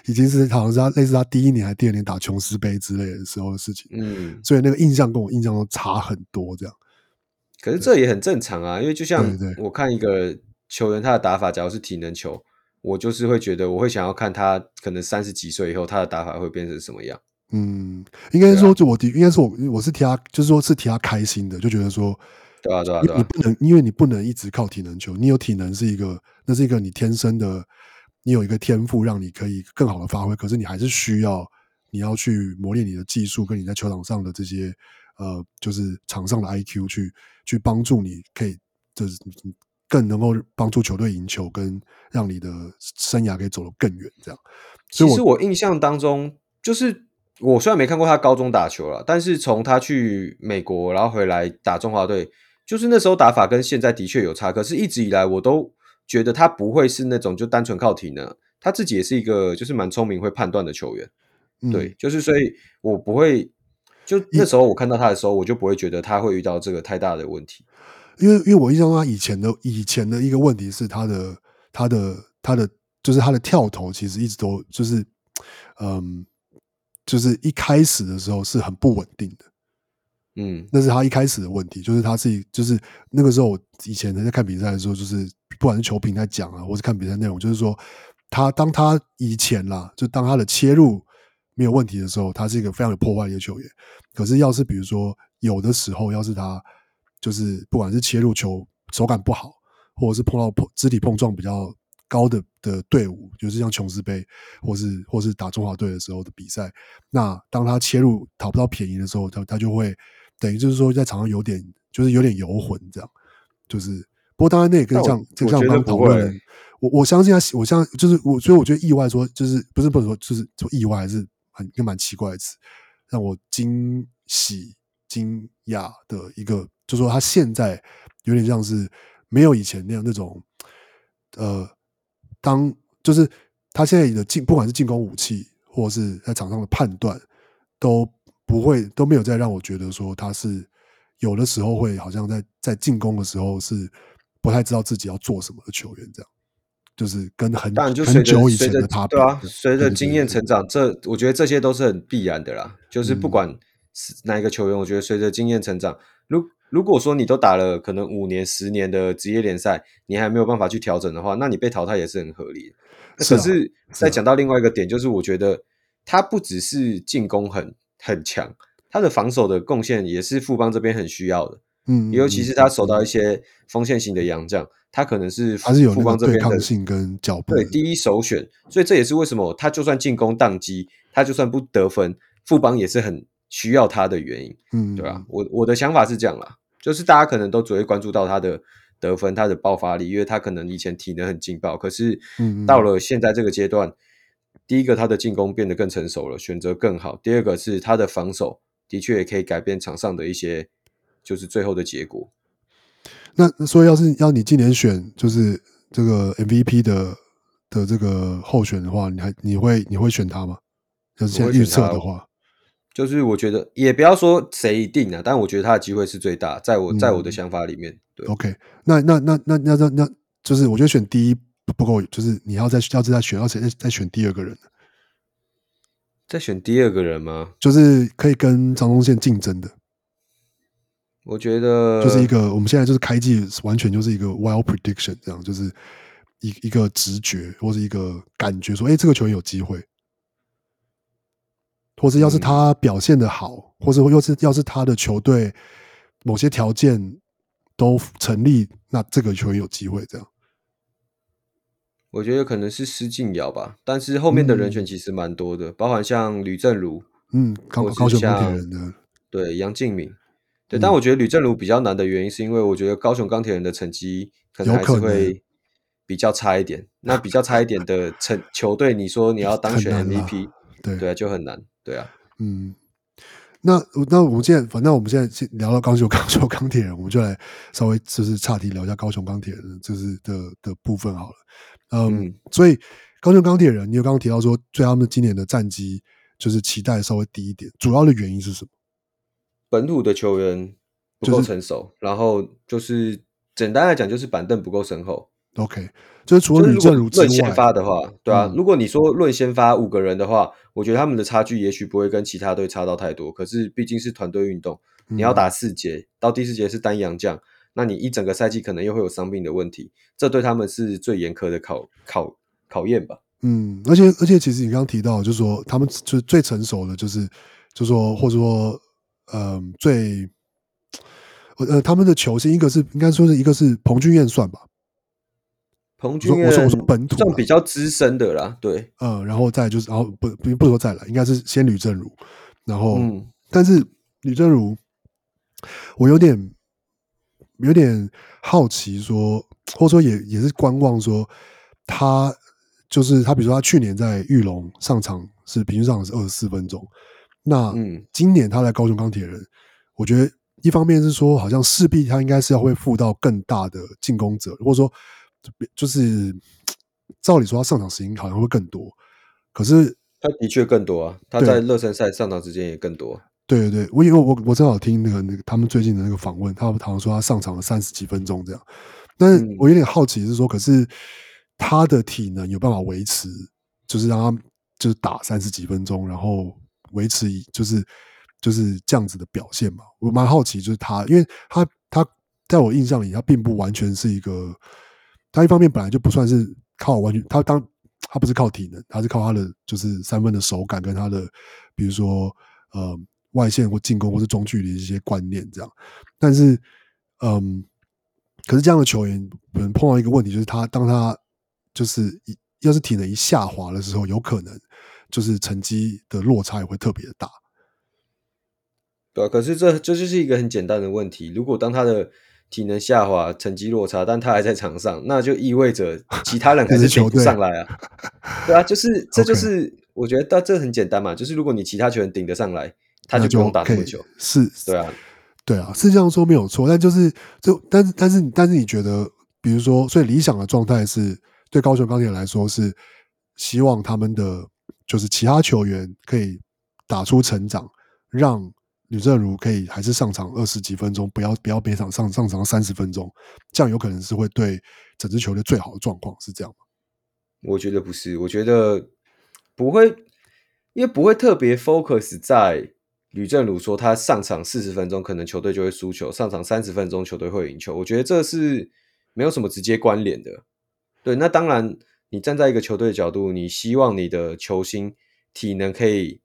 已经是好像是他类似他第一年还是第二年打琼斯杯之类的时候的事情。嗯，所以那个印象跟我印象都差很多，这样。可是这也很正常啊，因为就像我看一个球员他的打法，假如是体能球。我就是会觉得，我会想要看他可能三十几岁以后，他的打法会变成什么样。嗯，应该说，就我的，应该是我，我是替他，就是说是替他开心的，就觉得说，对啊，对啊，对啊，你不能，因为你不能一直靠体能球，你有体能是一个，那是一个你天生的，你有一个天赋，让你可以更好的发挥。可是你还是需要，你要去磨练你的技术，跟你在球场上的这些，呃，就是场上的 IQ 去去帮助你，可以就是。更能够帮助球队赢球，跟让你的生涯可以走得更远。这样，其实我印象当中，就是我虽然没看过他高中打球了，但是从他去美国，然后回来打中华队，就是那时候打法跟现在的确有差。可是，一直以来我都觉得他不会是那种就单纯靠体能，他自己也是一个就是蛮聪明、会判断的球员。嗯、对，就是所以，我不会就那时候我看到他的时候，我就不会觉得他会遇到这个太大的问题。因为，因为我印象中他以前的以前的一个问题是他的他的他的就是他的跳投其实一直都就是嗯，就是一开始的时候是很不稳定的，嗯，那是他一开始的问题，就是他自己就是那个时候我以前在看比赛的时候，就是不管是球评在讲啊，或是看比赛内容，就是说他当他以前啦，就当他的切入没有问题的时候，他是一个非常有破坏力的球员。可是要是比如说有的时候，要是他就是不管是切入球手感不好，或者是碰到碰肢体碰撞比较高的的队伍，就是像琼斯杯，或是或是打中华队的时候的比赛，那当他切入讨不到便宜的时候，他他就会等于就是说在场上有点就是有点游魂这样。就是不过当然那也跟像就像刚讨论的，我我相信他，我相信就是我所以我觉得意外说就是不是不能说就是说意外还是很一个蛮奇怪的词，让我惊喜惊讶的一个。就说他现在有点像是没有以前那样那种，呃，当就是他现在的进，不管是进攻武器或者是在场上的判断，都不会都没有再让我觉得说他是有的时候会好像在在进攻的时候是不太知道自己要做什么的球员，这样就是跟很当然就很久以前的他对啊，随着经验成长，这我觉得这些都是很必然的啦。就是不管是哪一个球员，我觉得随着经验成长，如如果说你都打了可能五年、十年的职业联赛，你还没有办法去调整的话，那你被淘汰也是很合理的。可是再讲到另外一个点，就是我觉得他不只是进攻很很强，他的防守的贡献也是富邦这边很需要的。嗯，尤其是他守到一些锋线型的洋将，他可能是还是有富邦这边的抗性跟脚步对第一首选。所以这也是为什么他就算进攻宕机，他就算不得分，富邦也是很需要他的原因。嗯，对吧？我我的想法是这样啦。就是大家可能都只会关注到他的得分，他的爆发力，因为他可能以前体能很劲爆，可是到了现在这个阶段，嗯嗯第一个他的进攻变得更成熟了，选择更好；第二个是他的防守的确也可以改变场上的一些，就是最后的结果。那所以要是要你今年选就是这个 MVP 的的这个候选的话，你还你会你会选他吗？就是现在预测的话，就是我觉得也不要说谁一定啊，但我觉得他的机会是最大，在我在我的想法里面。嗯、对，OK，那那那那那那那就是我觉得选第一不够，就是你要再要再选，要再再选第二个人，再选第二个人吗？就是可以跟张宗宪竞争的。我觉得就是一个，我们现在就是开季，完全就是一个 wild prediction，这样就是一一个直觉或者一个感觉，说，哎，这个球员有机会，或者要是他表现的好，或者又是要是他的球队某些条件都成立，那这个球员有机会这样。我觉得可能是施晋尧吧，但是后面的人选其实蛮多的，嗯、包含像吕政儒，嗯，高高雄钢铁人的，对，杨敬敏。对，但我觉得吕政儒比较难的原因，是因为我觉得高雄钢铁人的成绩可能还是会比较差一点。那比较差一点的成 球队，你说你要当选 MVP，对对啊，就很难。对啊，嗯，那那我们现在，反正我们现在聊到高雄高雄钢铁人，我们就来稍微就是岔题聊一下高雄钢铁人就是的的部分好了。嗯，嗯所以高雄钢铁人，你有刚刚提到说，对他们今年的战绩就是期待稍微低一点，主要的原因是什么？本土的球员不够成熟，就是、然后就是简单来讲，就是板凳不够深厚。OK，就是除了吕政儒之外，论先发的话，对啊，嗯、如果你说论先发五个人的话，我觉得他们的差距也许不会跟其他队差到太多。可是毕竟是团队运动，你要打四节，嗯、到第四节是单阳将，那你一整个赛季可能又会有伤病的问题，这对他们是最严苛的考考考验吧。嗯，而且而且，其实你刚刚提到，就是说他们就最成熟的就是，就是说或者说。嗯，最，呃，他们的球星一个是应该说是一个是彭俊彦算吧，彭俊彦，我说我说本土算比较资深的啦，对，嗯，然后再就是，然后不不不说再来，应该是先吕政儒，然后，嗯，但是吕政儒，我有点有点好奇说，或者说也也是观望说，他就是他，比如说他去年在玉龙上场是平均上场是二十四分钟。那嗯，今年他来高雄钢铁人，我觉得一方面是说，好像势必他应该是要会负到更大的进攻者，或者说就是照理说他上场时间好像会更多，可是他的确更多啊，他在热身赛上场时间也更多。对对对，我因为我我正好听那个那个他们最近的那个访问，他们好像说他上场了三十几分钟这样，但是我有点好奇是说，可是他的体能有办法维持，就是让他就是打三十几分钟，然后。维持以就是就是这样子的表现嘛，我蛮好奇，就是他，因为他他在我印象里，他并不完全是一个，他一方面本来就不算是靠完全，他当他不是靠体能，他是靠他的就是三分的手感跟他的，比如说呃外线或进攻或是中距离的一些观念这样，但是嗯，可是这样的球员可能碰到一个问题，就是他当他就是一要是体能一下滑的时候，有可能。就是成绩的落差也会特别的大，对啊，可是这这就是一个很简单的问题。如果当他的体能下滑，成绩落差，但他还在场上，那就意味着其他人还是 顶不上来啊。对啊，就是这就是我觉得，但这很简单嘛。就是如果你其他球员顶得上来，他就不用打那么久。是，对啊，对啊，是这样说没有错。但就是就但是但是但是你觉得，比如说，最理想的状态是对高雄钢铁来说是希望他们的。就是其他球员可以打出成长，让吕振儒可以还是上场二十几分钟，不要不要每场上上场三十分钟，这样有可能是会对整支球队最好的状况，是这样吗？我觉得不是，我觉得不会，因为不会特别 focus 在吕振儒说他上场四十分钟，可能球队就会输球；上场三十分钟，球队会赢球。我觉得这是没有什么直接关联的。对，那当然。你站在一个球队的角度，你希望你的球星体能可以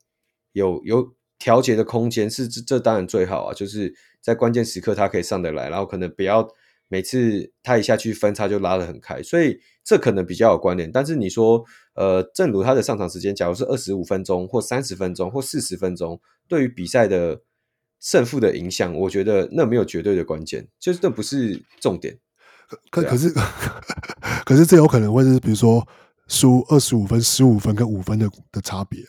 有有调节的空间，是这这当然最好啊。就是在关键时刻他可以上得来，然后可能不要每次他一下去分差就拉得很开，所以这可能比较有关联。但是你说，呃，正如他的上场时间，假如是二十五分钟或三十分钟或四十分钟，对于比赛的胜负的影响，我觉得那没有绝对的关键，就是那不是重点。可可是，啊、可是这有可能会是比如说输二十五分、十五分跟五分的的差别，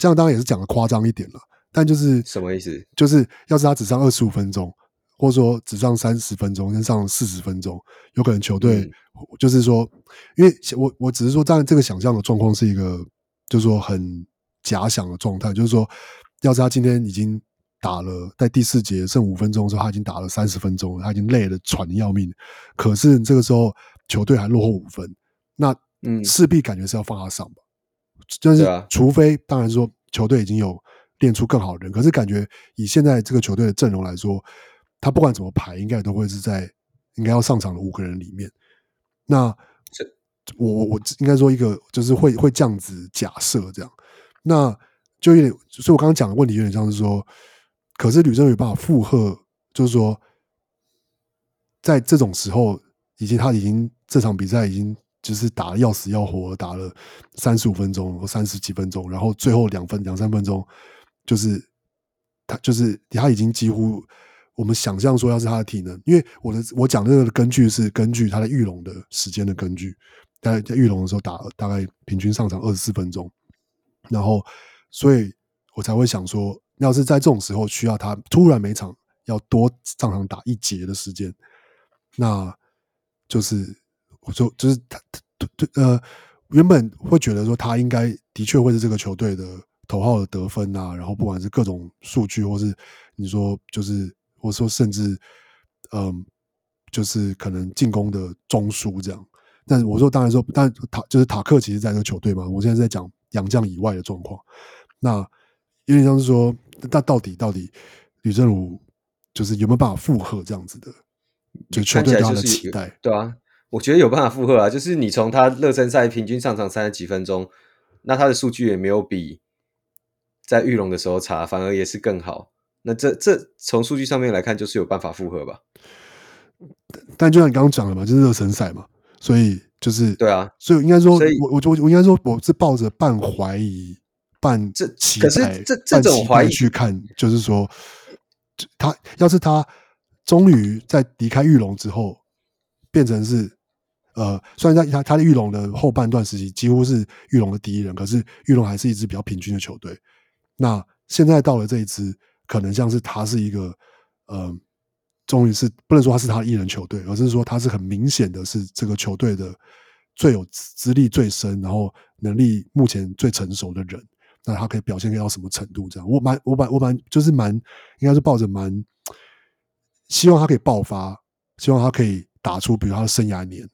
这样当然也是讲的夸张一点了。但就是什么意思？就是要是他只上二十五分钟，或者说只上三十分钟，跟上四十分钟，有可能球队就是说，因为我我只是说，当然这个想象的状况是一个，就是说很假想的状态，就是说，要是他今天已经。打了在第四节剩五分钟的时候，他已经打了三十分钟了，他已经累得喘得要命。可是这个时候球队还落后五分，那嗯，势必感觉是要放他上吧？嗯、就是除非当然说球队已经有练出更好的人，可是感觉以现在这个球队的阵容来说，他不管怎么排，应该都会是在应该要上场的五个人里面。那我我我应该说一个就是会会这样子假设这样，那就有点，所以我刚刚讲的问题有点像是说。可是吕正宇办法负荷，就是说，在这种时候，已经他已经这场比赛已经就是打得要死要活，打了三十五分钟或三十几分钟，然后最后两分两三分钟，就是他就是他已经几乎我们想象说，要是他的体能，因为我的我讲这个根据是根据他在裕隆的时间的根据，在在裕隆的时候打大概平均上场二十四分钟，然后所以我才会想说。要是在这种时候需要他突然每场要多上场打一节的时间，那就是我说就是他他呃原本会觉得说他应该的确会是这个球队的头号的得分啊，然后不管是各种数据，或是你说就是或者说甚至嗯就是可能进攻的中枢这样，但是我说当然说，但塔就是塔克其实在这个球队嘛，我现在在讲杨将以外的状况，那。有点像是说，那到底到底吕正儒就是有没有办法负荷这样子的？就球队对他的期待，对啊，我觉得有办法负荷啊。就是你从他热身赛平均上场三十几分钟，那他的数据也没有比在玉龙的时候查，反而也是更好。那这这从数据上面来看，就是有办法复合吧。但就像你刚刚讲的嘛，就是热身赛嘛，所以就是对啊，所以应该说，我我我我应该说，我是抱着半怀疑。半这期待，可是这这种怀疑去看，就是说，他要是他终于在离开玉龙之后，变成是呃，虽然在他他的玉龙的后半段时期几乎是玉龙的第一人，可是玉龙还是一支比较平均的球队。那现在到了这一支，可能像是他是一个呃，终于是不能说他是他的一人球队，而是说他是很明显的是这个球队的最有资历最深，然后能力目前最成熟的人。那他可以表现到什么程度？这样，我蛮我蛮我蛮就是蛮应该是抱着蛮希望他可以爆发，希望他可以打出比如他的生涯年，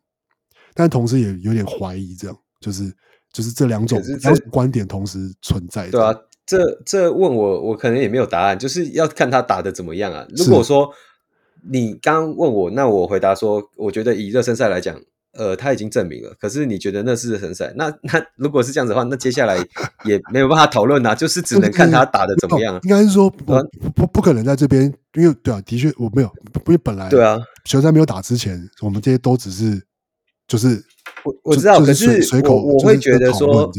但同时也有点怀疑，这样就是就是这两种两种观点同时存在。对啊，这这问我我可能也没有答案，就是要看他打的怎么样啊。如果说你刚问我，那我回答说，我觉得以热身赛来讲。呃，他已经证明了。可是你觉得那是热身赛？那那如果是这样子的话，那接下来也没有办法讨论啊，就是只能看他打的怎么样。应该是说不不不可能在这边，因为对啊，的确我没有，因为本来对啊，球赛没有打之前，我们这些都只是就是我我知道，可是我我会觉得说，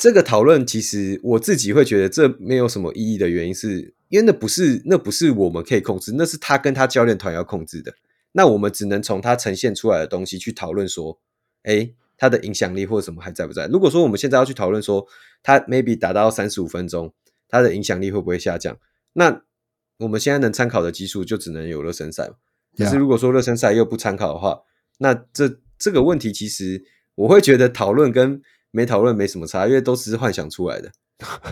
这个讨论其实我自己会觉得这没有什么意义的原因，是因为那不是那不是我们可以控制，那是他跟他教练团要控制的。那我们只能从他呈现出来的东西去讨论说，哎，他的影响力或者什么还在不在？如果说我们现在要去讨论说，他 maybe 打到三十五分钟，他的影响力会不会下降？那我们现在能参考的基数就只能有热身赛。可是如果说热身赛又不参考的话，那这这个问题其实我会觉得讨论跟没讨论没什么差，因为都只是幻想出来的，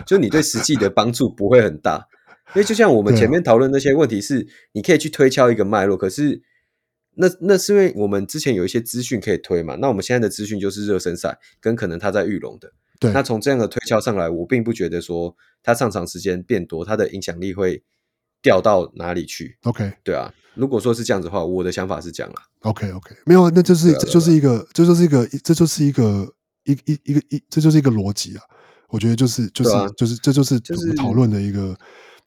就你对实际的帮助不会很大。因为就像我们前面讨论那些问题是，你可以去推敲一个脉络，可是。那那是因为我们之前有一些资讯可以推嘛，那我们现在的资讯就是热身赛跟可能他在玉龙的。对，那从这样的推敲上来，我并不觉得说他上场时间变多，他的影响力会掉到哪里去。OK，对啊，如果说是这样子的话，我的想法是这样啊。OK OK，没有，那就是这就是一个，这就是一个，这就是一个一一一个一，这就是一个逻辑啊。我觉得就是就是就是这就是我们讨论的一个。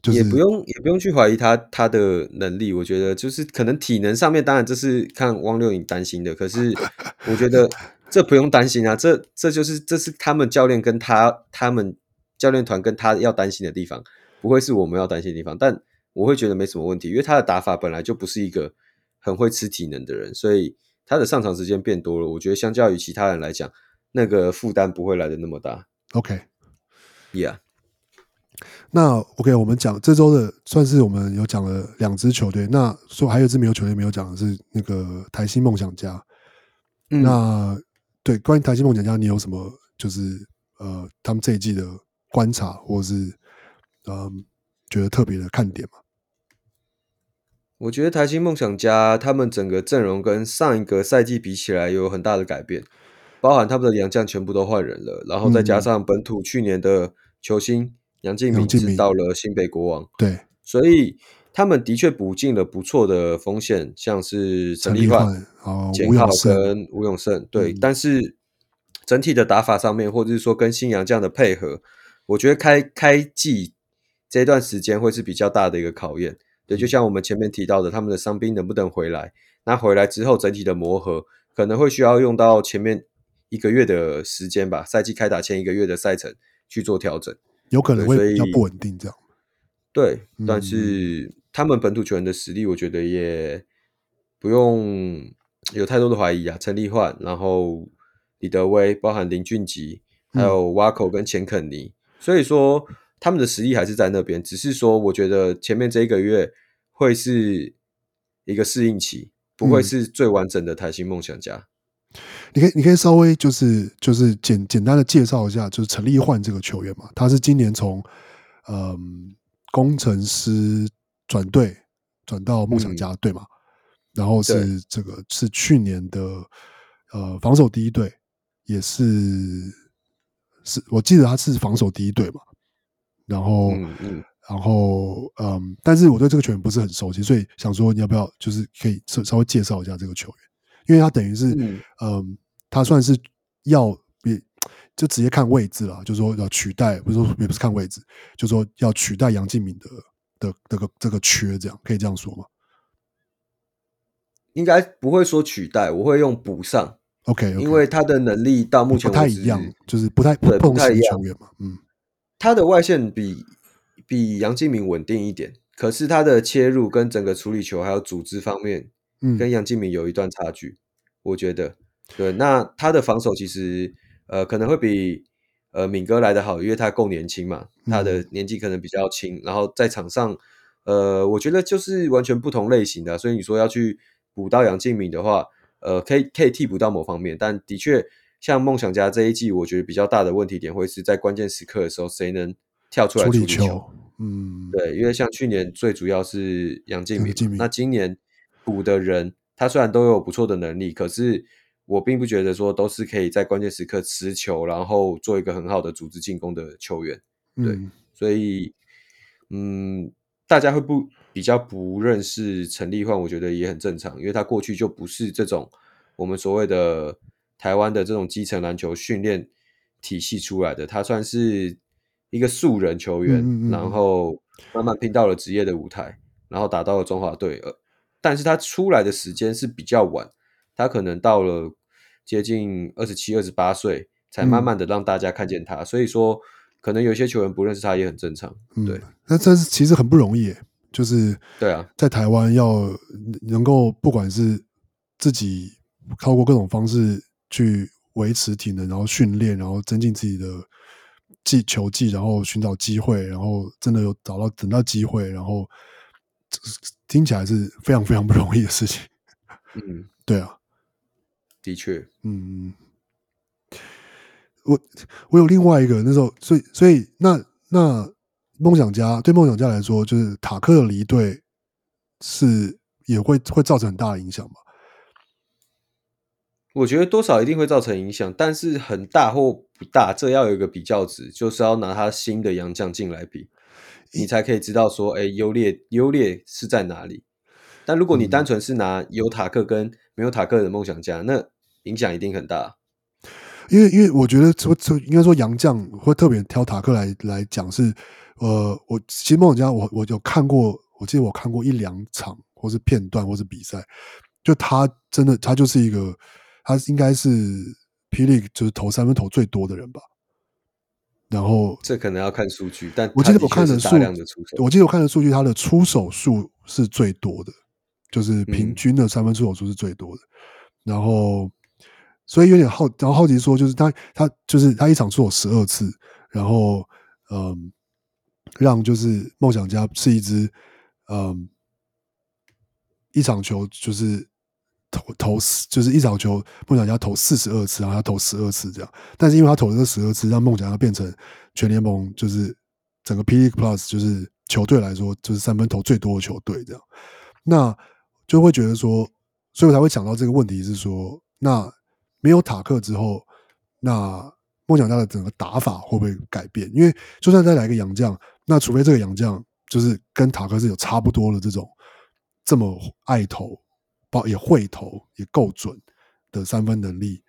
就是、也不用也不用去怀疑他他的能力，我觉得就是可能体能上面，当然这是看汪六影担心的，可是我觉得 这不用担心啊，这这就是这是他们教练跟他他们教练团跟他要担心的地方，不会是我们要担心的地方，但我会觉得没什么问题，因为他的打法本来就不是一个很会吃体能的人，所以他的上场时间变多了，我觉得相较于其他人来讲，那个负担不会来的那么大。OK，Yeah。那 OK，我们讲这周的算是我们有讲了两支球队，那说还有一支没有球队没有讲的是那个台新梦想家。嗯、那对关于台新梦想家，你有什么就是呃他们这一季的观察，或是嗯、呃、觉得特别的看点吗？我觉得台新梦想家他们整个阵容跟上一个赛季比起来有很大的改变，包含他们的洋将全部都换人了，然后再加上本土去年的球星杨敬明是到了新北国王，对，所以他们的确补进了不错的锋线，像是陈立焕、简浩跟吴永胜，对，嗯、但是整体的打法上面，或者是说跟新洋将的配合，我觉得开开季这段时间会是比较大的一个考验。对，就像我们前面提到的，他们的伤兵能不能回来？那回来之后，整体的磨合可能会需要用到前面一个月的时间吧，赛季开打前一个月的赛程去做调整，有可能会比较不稳定这样。对，但是他们本土球员的实力，我觉得也不用有太多的怀疑啊。陈立焕，然后李德威，包含林俊杰，还有挖口跟钱肯尼，所以说。他们的实力还是在那边，只是说，我觉得前面这一个月会是一个适应期，不会是最完整的台新梦想家。嗯、你可以，你可以稍微就是就是简简单的介绍一下，就是陈立焕这个球员嘛，他是今年从嗯工程师转队转到梦想家，嗯、对吗？然后是这个是去年的呃防守第一队，也是是我记得他是防守第一队嘛。然后，嗯嗯、然后，嗯，但是我对这个球员不是很熟悉，所以想说你要不要就是可以稍稍微介绍一下这个球员，因为他等于是，嗯，嗯，他算是要比就直接看位置了，就是说要取代，不是说也不是看位置，就是说要取代杨敬敏的的这个这个缺，这样可以这样说吗？应该不会说取代，我会用补上，OK，, okay 因为他的能力到目前不太一样，就是不太不同的球员嘛，嗯。他的外线比比杨敬敏稳定一点，可是他的切入跟整个处理球还有组织方面，嗯，跟杨敬敏有一段差距。嗯、我觉得，对，那他的防守其实呃可能会比呃敏哥来的好，因为他够年轻嘛，他的年纪可能比较轻，嗯、然后在场上呃，我觉得就是完全不同类型的，所以你说要去补到杨敬敏的话，呃，可以可以替补到某方面，但的确。像梦想家这一季，我觉得比较大的问题点会是在关键时刻的时候，谁能跳出来处理球？球嗯，对，因为像去年最主要是杨敬敏，那今年补的人，他虽然都有不错的能力，可是我并不觉得说都是可以在关键时刻持球，然后做一个很好的组织进攻的球员。对，嗯、所以，嗯，大家会不比较不认识陈立焕，我觉得也很正常，因为他过去就不是这种我们所谓的。台湾的这种基层篮球训练体系出来的，他算是一个素人球员，嗯嗯嗯，然后慢慢拼到了职业的舞台，然后打到了中华队。呃，但是他出来的时间是比较晚，他可能到了接近二十七、二十八岁，才慢慢的让大家看见他。嗯、所以说，可能有些球员不认识他也很正常。对，嗯、那这是其实很不容易，就是对啊，在台湾要能够不管是自己透过各种方式。去维持体能，然后训练，然后增进自己的技球技，然后寻找机会，然后真的有找到等到机会，然后听起来是非常非常不容易的事情。嗯，对啊，的确，嗯，我我有另外一个那时候，所以所以那那梦想家对梦想家来说，就是塔克的离队是也会会造成很大的影响吧。我觉得多少一定会造成影响，但是很大或不大，这要有一个比较值，就是要拿他新的洋将进来比，你才可以知道说，哎，优劣优劣是在哪里。但如果你单纯是拿有塔克跟没有塔克的梦想家，那影响一定很大。因为因为我觉得说说应该说杨绛会特别挑塔克来来讲是，呃，我其实梦想家我我有看过，我记得我看过一两场或是片段或是比赛，就他真的他就是一个。他应该是霹雳就是投三分投最多的人吧，然后这可能要看数据，但我记得我看的数，我记得我看的数据，他的出手数是最多的，就是平均的三分出手数是最多的。然后所以有点好，然后好奇说，就是他他就是他一场出手十二次，然后嗯，让就是梦想家是一支嗯一场球就是投投四，就是一场球梦想家投四十二次，然后他投十二次这样，但是因为他投了这十二次，让梦想家变成全联盟就是整个 P D Plus 就是球队来说就是三分投最多的球队这样，那就会觉得说。所以我才会想到这个问题，是说，那没有塔克之后，那梦想家的整个打法会不会改变？因为就算再来一个洋将，那除非这个洋将就是跟塔克是有差不多的这种这么爱投、包也会投、也够准的三分能力，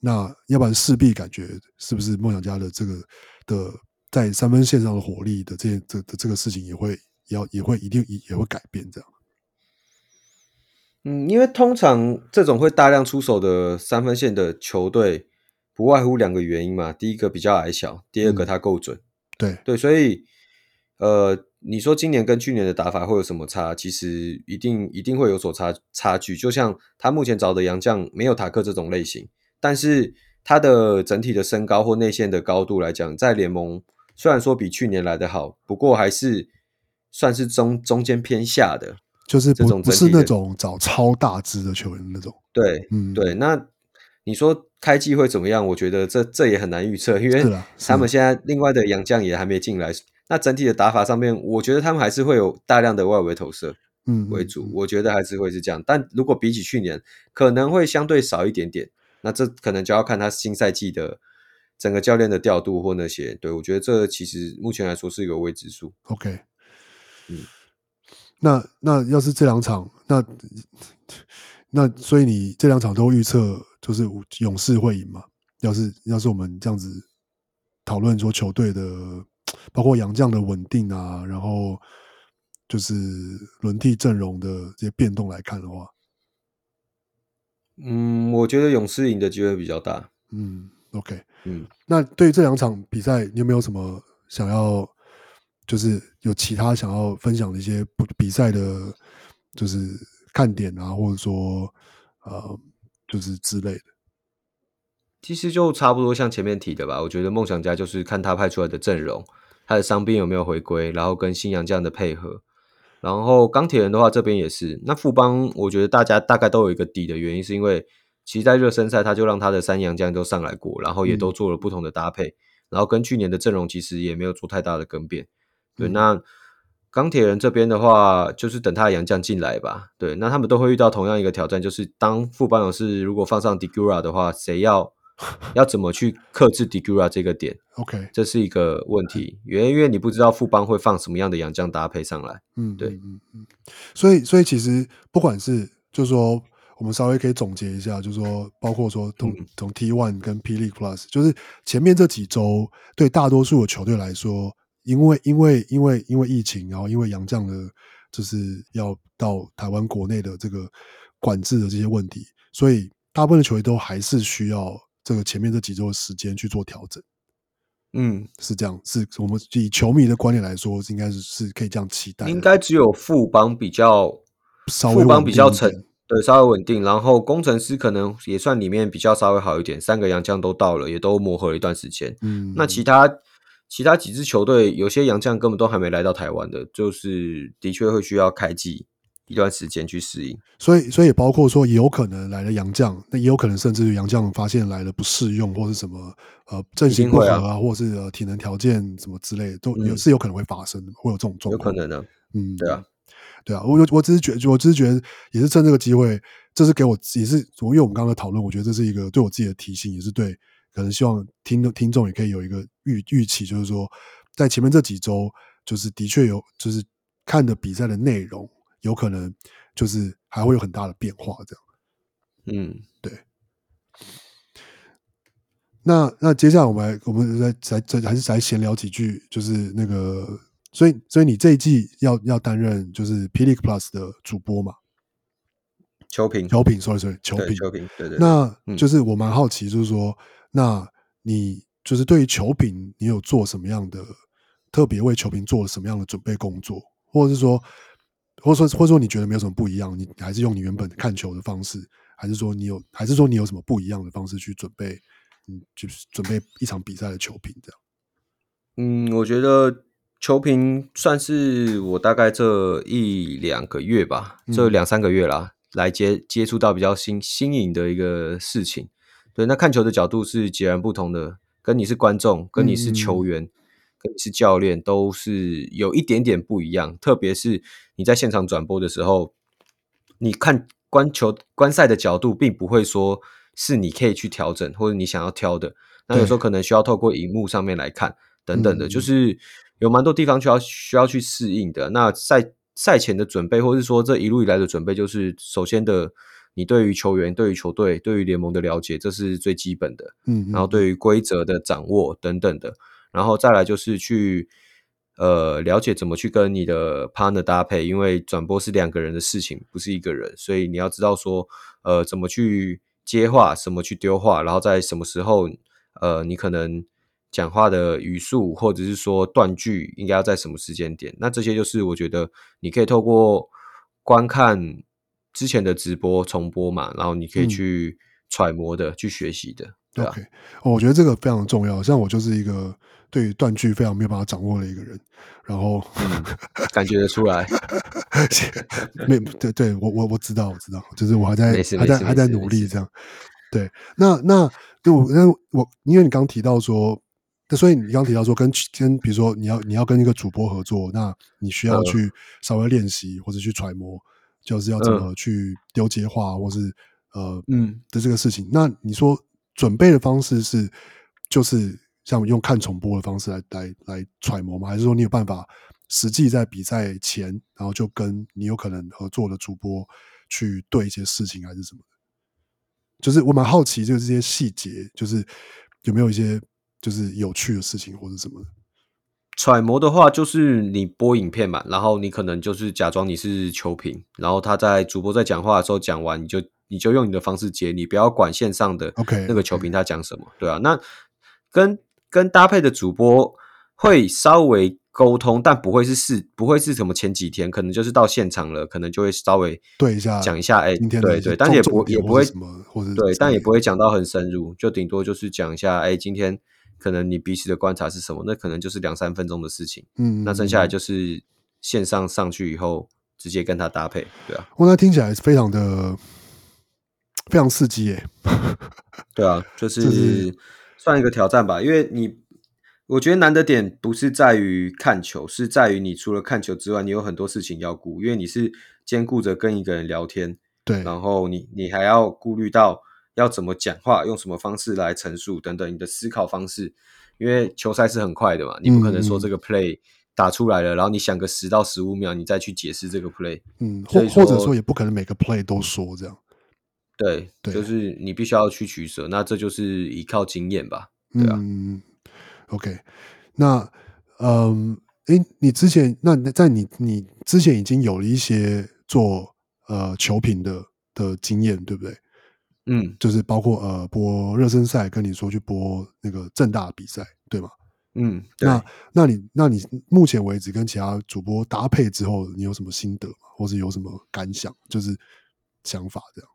那要不然势必感觉是不是梦想家的这个的在三分线上的火力的这件这的这个事情也会要也会一定也会改变这样。嗯，因为通常这种会大量出手的三分线的球队，不外乎两个原因嘛。第一个比较矮小，第二个他够准。嗯、对对，所以呃，你说今年跟去年的打法会有什么差？其实一定一定会有所差差距。就像他目前找的洋将没有塔克这种类型，但是他的整体的身高或内线的高度来讲，在联盟虽然说比去年来的好，不过还是算是中中间偏下的。就是不不是那种找超大只的球员那种，对，嗯，对。那你说开季会怎么样？我觉得这这也很难预测，因为他们现在另外的洋将也还没进来。那整体的打法上面，我觉得他们还是会有大量的外围投射，嗯，为主。我觉得还是会是这样。但如果比起去年，可能会相对少一点点。那这可能就要看他新赛季的整个教练的调度或那些。对，我觉得这其实目前来说是一个未知数。OK，嗯。那那要是这两场，那那所以你这两场都预测就是勇士会赢吗？要是要是我们这样子讨论说球队的，包括杨将的稳定啊，然后就是轮替阵容的这些变动来看的话，嗯，我觉得勇士赢的机会比较大。嗯，OK，嗯，那对于这两场比赛，你有没有什么想要？就是有其他想要分享的一些比赛的，就是看点啊，或者说呃，就是之类的。其实就差不多像前面提的吧。我觉得梦想家就是看他派出来的阵容，他的伤兵有没有回归，然后跟新洋将的配合。然后钢铁人的话，这边也是。那富邦，我觉得大家大概都有一个底的原因，是因为其实在热身赛他就让他的三洋将都上来过，然后也都做了不同的搭配，嗯、然后跟去年的阵容其实也没有做太大的更变。对，那钢铁人这边的话，就是等他的洋将进来吧。对，那他们都会遇到同样一个挑战，就是当富邦勇士如果放上 Digura 的话，谁要 要怎么去克制 Digura 这个点？OK，这是一个问题，因为因为你不知道富邦会放什么样的洋将搭配上来。嗯，对，嗯嗯，所以所以其实不管是就是说，我们稍微可以总结一下，就是说，包括说从从 T1 跟 P League Plus，就是前面这几周对大多数的球队来说。因为因为因为因为疫情，然后因为洋将的，就是要到台湾国内的这个管制的这些问题，所以大部分的球队都还是需要这个前面这几周的时间去做调整。嗯，是这样，是我们以球迷的观点来说，应该是是可以这样期待。应该只有富邦比较，富邦比较沉，对，稍微稳定。然后工程师可能也算里面比较稍微好一点，三个洋将都到了，也都磨合了一段时间。嗯，那其他。其他几支球队有些洋将根本都还没来到台湾的，就是的确会需要开季一段时间去适应。所以，所以也包括说，也有可能来了洋将，那也有可能甚至于洋将发现来了不适用，或是什么呃阵型不合啊，啊或是呃体能条件什么之类的，都有是有可能会发生，会有这种状况。有可能的，嗯，对啊，对啊，我我只是觉得，我只是觉得，也是趁这个机会，这是给我也是，因为我们刚刚的讨论，我觉得这是一个对我自己的提醒，也是对。可能希望听的听众也可以有一个预预期，就是说，在前面这几周，就是的确有，就是看的比赛的内容，有可能就是还会有很大的变化，这样。嗯，对。那那接下来我们来我们再再再还是来闲聊几句，就是那个，所以所以你这一季要要担任就是 P League Plus 的主播嘛？球评，球评，sorry sorry，球评，球评，对对，对。那就是我蛮好奇，就是说。嗯那你就是对于球评，你有做什么样的特别为球评做了什么样的准备工作，或者是说，或者说或者说你觉得没有什么不一样，你还是用你原本看球的方式，还是说你有，还是说你有什么不一样的方式去准备，嗯，就是准备一场比赛的球评这样？嗯，我觉得球评算是我大概这一两个月吧，这两三个月啦，嗯、来接接触到比较新新颖的一个事情。对，那看球的角度是截然不同的，跟你是观众，跟你是球员，嗯、跟你是教练，都是有一点点不一样。特别是你在现场转播的时候，你看观球观赛的角度，并不会说是你可以去调整或者你想要挑的。那有时候可能需要透过荧幕上面来看。等等的，就是有蛮多地方需要需要去适应的。那赛赛前的准备，或是说这一路以来的准备，就是首先的，你对于球员、对于球队、对于联盟的了解，这是最基本的。嗯，然后对于规则的掌握等等的，然后再来就是去呃了解怎么去跟你的 partner 搭配，因为转播是两个人的事情，不是一个人，所以你要知道说呃怎么去接话，什么去丢话，然后在什么时候呃你可能。讲话的语速，或者是说断句，应该要在什么时间点？那这些就是我觉得你可以透过观看之前的直播重播嘛，然后你可以去揣摩的、嗯、去学习的。对、啊、OK，我觉得这个非常重要。像我就是一个对于断句非常没有办法掌握的一个人，然后、嗯、感觉得出来。没对对，我我我知道我知道，就是我还在还在还在努力这样。对，那那对我那我因为你刚刚提到说。那所以你刚提到说跟跟比如说你要你要跟一个主播合作，那你需要去稍微练习或者去揣摩，就是要怎么去丢接话，或是呃嗯的这个事情。那你说准备的方式是就是像用看重播的方式来来来揣摩吗？还是说你有办法实际在比赛前，然后就跟你有可能合作的主播去对一些事情，还是什么？就是我蛮好奇，就是这些细节，就是有没有一些。就是有趣的事情或者什么的揣摩的话，就是你播影片嘛，然后你可能就是假装你是球评，然后他在主播在讲话的时候讲完，你就你就用你的方式接，你不要管线上的 OK 那个球评他讲什么.对啊，那跟跟搭配的主播会稍微沟通，但不会是事，不会是什么前几天，可能就是到现场了，可能就会稍微对一下讲一下，哎，对对，但也不也不会什么，或者对，但也不会讲到很深入，就顶多就是讲一下，哎，今天。可能你彼此的观察是什么？那可能就是两三分钟的事情。嗯，那剩下来就是线上上去以后直接跟他搭配，对啊。我那听起来是非常的非常刺激耶。对啊，就是算一个挑战吧。因为你，我觉得难的点不是在于看球，是在于你除了看球之外，你有很多事情要顾。因为你是兼顾着跟一个人聊天，对，然后你你还要顾虑到。要怎么讲话，用什么方式来陈述等等，你的思考方式，因为球赛是很快的嘛，你不可能说这个 play 打出来了，嗯、然后你想个十到十五秒，你再去解释这个 play，嗯，或或者说也不可能每个 play 都说这样，对，对，就是你必须要去取舍，那这就是依靠经验吧，对啊，嗯，OK，那嗯，诶，你之前那在你你之前已经有了一些做呃球评的的经验，对不对？嗯，就是包括呃播热身赛，跟你说去播那个正大比赛，对吗？嗯，那那你那你目前为止跟其他主播搭配之后，你有什么心得吗？或是有什么感想？就是想法这样。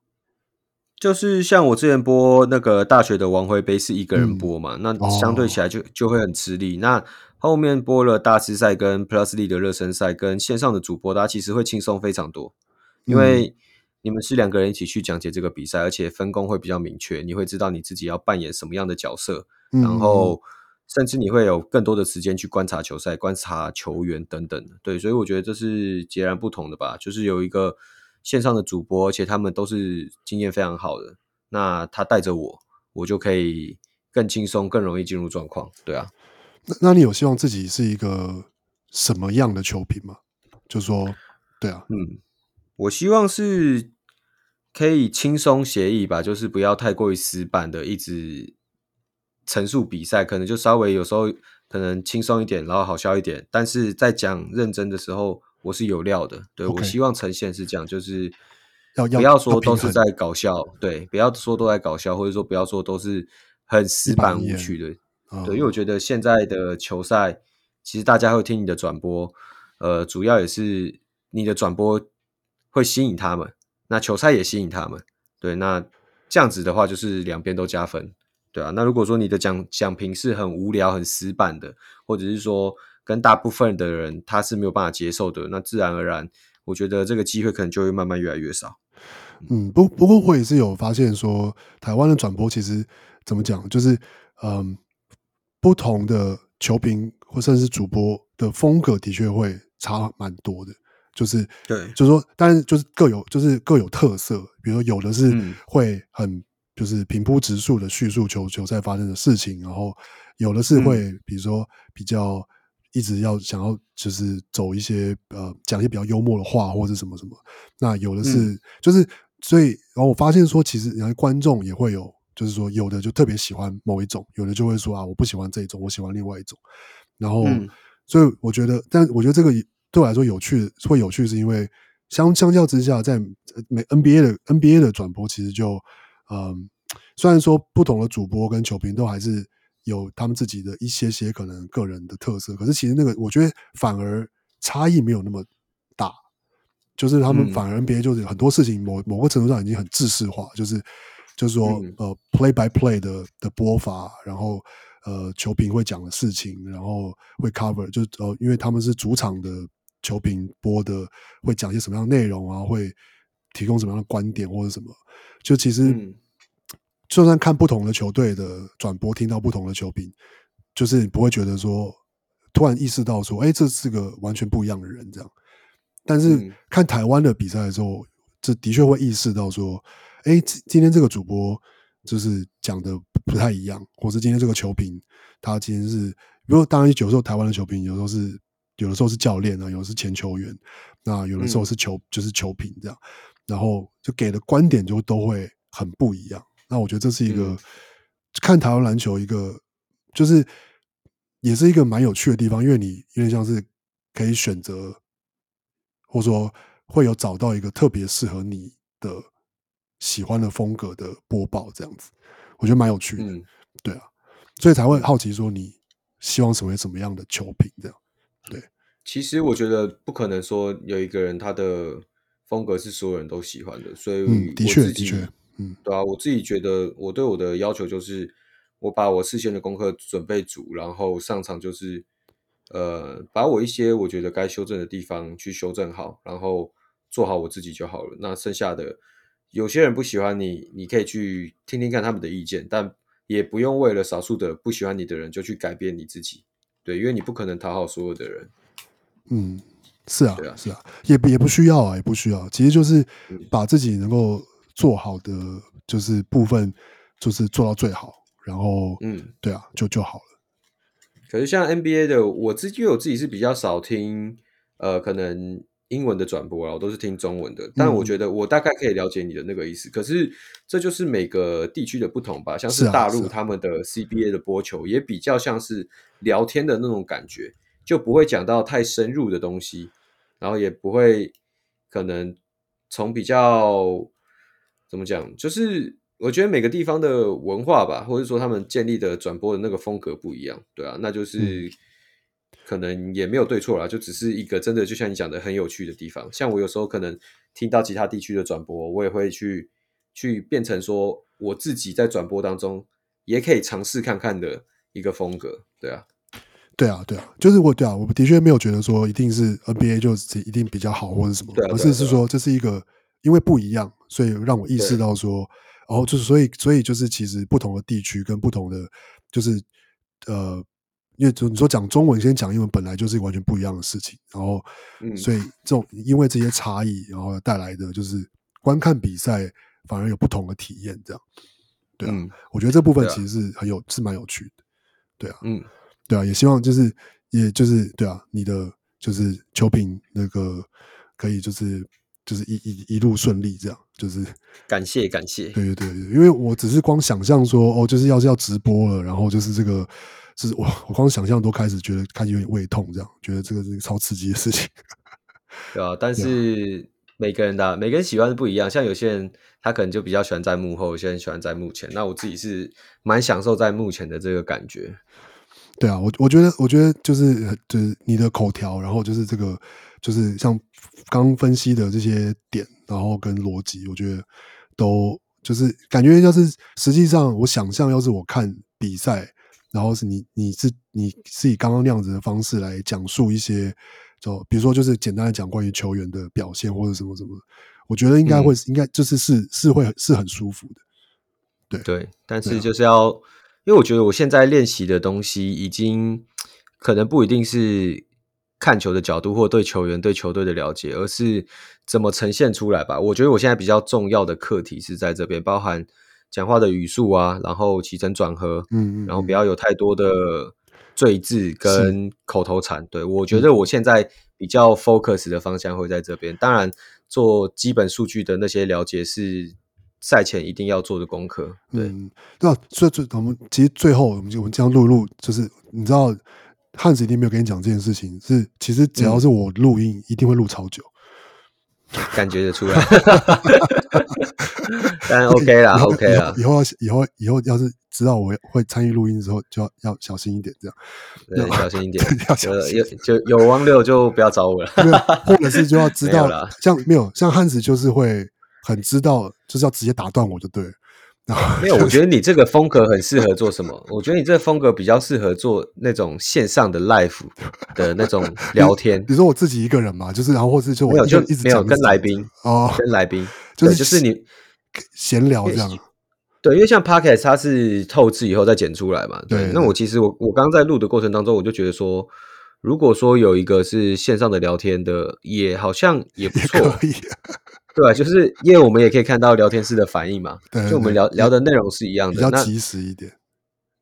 就是像我之前播那个大学的王辉杯是一个人播嘛，嗯、那相对起来就、哦、就会很吃力。那后面播了大师赛跟 Plus League 的热身赛，跟线上的主播，大家其实会轻松非常多，因为。嗯你们是两个人一起去讲解这个比赛，而且分工会比较明确，你会知道你自己要扮演什么样的角色，嗯、然后甚至你会有更多的时间去观察球赛、观察球员等等。对，所以我觉得这是截然不同的吧。就是有一个线上的主播，而且他们都是经验非常好的，那他带着我，我就可以更轻松、更容易进入状况。对啊，那那你有希望自己是一个什么样的球评吗？就说，对啊，嗯。我希望是可以轻松协议吧，就是不要太过于死板的一直陈述比赛，可能就稍微有时候可能轻松一点，然后好笑一点。但是在讲认真的时候，我是有料的。对，Okay. 我希望呈现是这样，就是不要说都是在搞笑，对，不要说都在搞笑，或者说不要说都是很死板无趣的。对，因为我觉得现在的球赛，其实大家会听你的转播，呃，主要也是你的转播。会吸引他们，那球赛也吸引他们，对，那这样子的话就是两边都加分，对啊。那如果说你的讲讲评是很无聊、很死板的，或者是说跟大部分的人他是没有办法接受的，那自然而然，我觉得这个机会可能就会慢慢越来越少。嗯，不不过我也是有发现说，台湾的转播其实怎么讲，就是嗯，不同的球评或甚至是主播的风格的确会差蛮多的。就是对，就是说，但是就是各有就是各有特色。比如说，有的是会很就是平铺直述的叙述球球赛发生的事情，然后有的是会比如说比较一直要想要就是走一些呃讲一些比较幽默的话或者什么什么。那有的是就是所以，然后我发现说，其实然后观众也会有，就是说有的就特别喜欢某一种，有的就会说啊，我不喜欢这一种，我喜欢另外一种。然后，所以我觉得，但我觉得这个。对我来说有趣，会有趣，是因为相相较之下，在美 NBA 的 NBA 的转播，其实就嗯，虽然说不同的主播跟球评都还是有他们自己的一些些可能个人的特色，可是其实那个我觉得反而差异没有那么大，就是他们反而 NBA 就是很多事情某某个程度上已经很制式化，就是就是说呃 play by play 的的播法，然后。呃，球评会讲的事情，然后会 cover，就呃，因为他们是主场的球评播的，会讲一些什么样的内容啊，会提供什么样的观点或者什么。就其实，嗯、就算看不同的球队的转播，听到不同的球评，就是你不会觉得说突然意识到说，哎，这是个完全不一样的人这样。但是看台湾的比赛的时候，这的确会意识到说，哎，今天这个主播就是讲的。不太一样，或是今天这个球评，他今天是，比如当然有时候台湾的球评，有时候是有的时候是教练啊，有的是前球员，那有的时候是球、嗯、就是球评这样，然后就给的观点就都会很不一样。那我觉得这是一个、嗯、看台湾篮球一个，就是也是一个蛮有趣的地方，因为你有点像是可以选择，或者说会有找到一个特别适合你的喜欢的风格的播报这样子。我觉得蛮有趣的，嗯、对啊，所以才会好奇说你希望成为什么样的球评这样，对。其实我觉得不可能说有一个人他的风格是所有人都喜欢的，所以的确的确，嗯，对啊，我自己觉得我对我的要求就是我把我事先的功课准备足，然后上场就是呃把我一些我觉得该修正的地方去修正好，然后做好我自己就好了。那剩下的。有些人不喜欢你，你可以去听听看他们的意见，但也不用为了少数的不喜欢你的人就去改变你自己，对，因为你不可能讨好所有的人。嗯，是啊，啊是啊，也也不需要啊，也不需要，其实就是把自己能够做好的就是部分，就是做到最好，然后嗯，对啊，就就好了。可是像 NBA 的，我自己我自己是比较少听，呃，可能。英文的转播啊，我都是听中文的。但我觉得我大概可以了解你的那个意思。嗯、可是这就是每个地区的不同吧。像是大陆他们的 CBA 的播球也比较像是聊天的那种感觉，就不会讲到太深入的东西，然后也不会可能从比较怎么讲，就是我觉得每个地方的文化吧，或者说他们建立的转播的那个风格不一样，对啊，那就是。嗯可能也没有对错啦，就只是一个真的，就像你讲的很有趣的地方。像我有时候可能听到其他地区的转播，我也会去去变成说我自己在转播当中也可以尝试看看的一个风格。对啊，对啊，对啊，就是我对啊，我的确没有觉得说一定是 NBA 就一定比较好或者什么，而是是说这是一个因为不一样，所以让我意识到说，然后就是所以所以就是其实不同的地区跟不同的就是呃。因为就你说讲中文，先讲英文，本来就是完全不一样的事情。然后，所以这种因为这些差异，然后带来的就是观看比赛反而有不同的体验，这样。对啊，嗯、我觉得这部分其实是很有，啊、是蛮有趣的。对啊，嗯，对啊，也希望就是，也就是对啊，你的就是球评那个可以就是就是一一一路顺利，这样就是感谢感谢。对对对，因为我只是光想象说，哦，就是要是要直播了，然后就是这个。是我，我光想象都开始觉得开始有点胃痛，这样觉得这个是超刺激的事情。对啊，但是每个人的、啊、每个人喜欢的不一样，像有些人他可能就比较喜欢在幕后，有些人喜欢在幕前。那我自己是蛮享受在幕前的这个感觉。对啊，我我觉得我觉得就是就是你的口条，然后就是这个就是像刚分析的这些点，然后跟逻辑，我觉得都就是感觉要是实际上我想象，要是我看比赛，然后是你你是你是以刚刚那样子的方式来讲述一些，就比如说就是简单的讲关于球员的表现或者什么什么，我觉得应该会、嗯、应该就是是是会是很舒服的。对对，但是就是要，因为我觉得我现在练习的东西已经可能不一定是看球的角度或对球员对球队的了解，而是怎么呈现出来吧。我觉得我现在比较重要的课题是在这边，包含讲话的语速啊，然后起承转合，嗯，嗯，然后不要有太多的赘字跟口头禅。对，我觉得我现在比较 focus 的方向会在这边。当然，做基本数据的那些了解是。赛前一定要做的功课，对。嗯、那所以最我们其实最后我们就我们这样录录，就是你知道汉子一定没有跟你讲这件事情，是其实只要是我录音，一定会录超久，感觉得出来。但 OK 啦，OK 啦，以后以后以后要是知道我会参与录音的时候，就要要小心一点，这样。对，小心一点，要小心。有就有汪六就不要找我了，或者是就要知道，像 没有像汉子就是会。很知道，就是要直接打断我就对了。没有，我觉得你这个风格很适合做什么？我觉得你这个风格比较适合做那种线上的 live 的那种 聊天。比如说我自己一个人嘛，就是然后或是就我没有就一直没有跟来宾哦，跟来宾 就是就是你闲聊这样。对，因为像 podcast 它是透支以后再剪出来嘛。对，那我其实我我刚刚在录的过程当中，我就觉得说，如果说有一个是线上的聊天的，也好像也不错。对，就是因为我们也可以看到聊天室的反应嘛，对，就我们聊聊的内容是一样的，比较及时一点，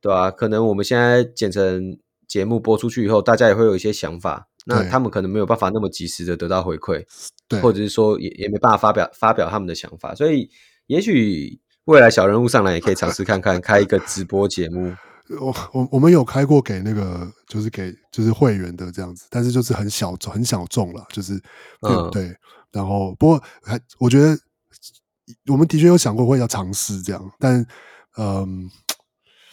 对啊，可能我们现在剪成节目播出去以后，大家也会有一些想法，那他们可能没有办法那么及时的得到回馈，对，或者是说也也没办法发表发表他们的想法，所以也许未来小人物上来也可以尝试看看开一个直播节目。我我我们有开过给那个就是给就是会员的这样子，但是就是很小众很小众了，就是嗯对。然后，不过还我觉得，我们的确有想过会要尝试这样，但嗯，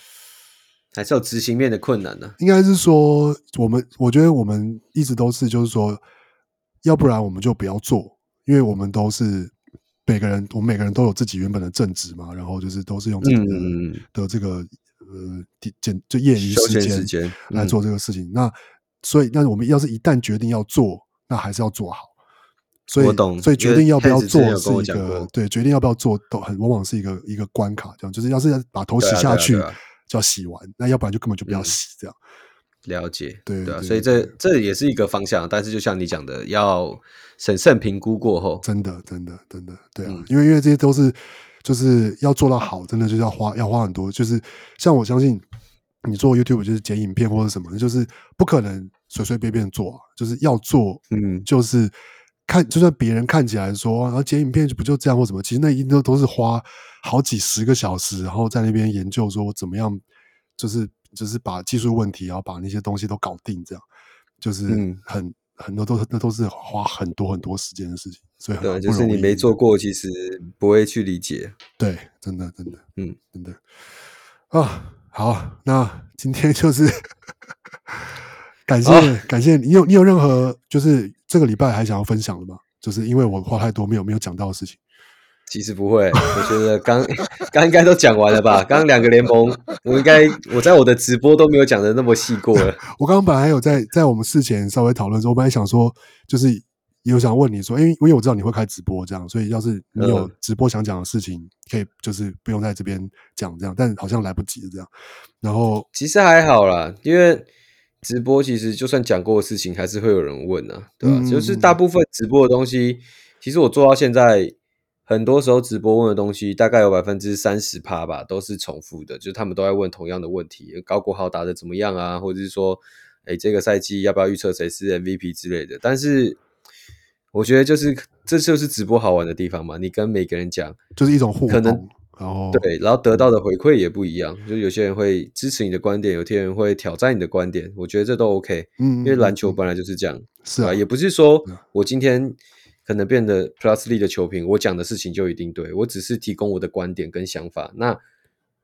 还是有执行面的困难呢、啊。应该是说，我们我觉得我们一直都是，就是说，要不然我们就不要做，因为我们都是每个人，我们每个人都有自己原本的正职嘛，然后就是都是用自己的、嗯、的这个呃简就业余时间来做这个事情。嗯、那所以，那我们要是一旦决定要做，那还是要做好。所以，所以决定要不要做是一个对，决定要不要做都很往往是一个一个关卡，这样就是要是要把头洗下去，就要洗完，那要不然就根本就不要洗，这样。了解，对对，所以这这也是一个方向，但是就像你讲的，要审慎评估过后，真的，真的，真的，对啊，因为因为这些都是就是要做到好，真的就是要花要花很多，就是像我相信你做 YouTube 就是剪影片或者什么，就是不可能随随便便做，就是要做，嗯，就是。看，就算别人看起来说，然后剪影片就不就这样或什么，其实那一定都都是花好几十个小时，然后在那边研究说怎么样，就是就是把技术问题，然后把那些东西都搞定，这样就是很、嗯、很多都是那都是花很多很多时间的事情，所以很对，就是你没做过，其实不会去理解。对，真的真的，嗯，真的啊，好，那今天就是。感谢、哦、感谢你有你有任何就是这个礼拜还想要分享的吗？就是因为我话太多没有没有讲到的事情。其实不会，我觉得刚刚应该都讲完了吧？刚刚两个联盟，我应该我在我的直播都没有讲的那么细过了。我刚刚本来有在在我们事前稍微讨论的时候，我本来想说就是有想问你说，因为因为我知道你会开直播这样，所以要是你有直播想讲的事情，可以就是不用在这边讲这样，但好像来不及了这样。然后其实还好啦，因为。直播其实就算讲过的事情，还是会有人问啊，对吧？嗯、就是大部分直播的东西，其实我做到现在，很多时候直播问的东西，大概有百分之三十趴吧，都是重复的，就是他们都在问同样的问题：高国豪打的怎么样啊？或者是说，哎，这个赛季要不要预测谁是 MVP 之类的？但是我觉得，就是这就是直播好玩的地方嘛，你跟每个人讲，就是一种互动。可能然后对，然后得到的回馈也不一样，就有些人会支持你的观点，有些人会挑战你的观点，我觉得这都 OK，嗯，因为篮球本来就是这样，是啊，也不是说我今天可能变得 Plus League 的球评，我讲的事情就一定对，我只是提供我的观点跟想法。那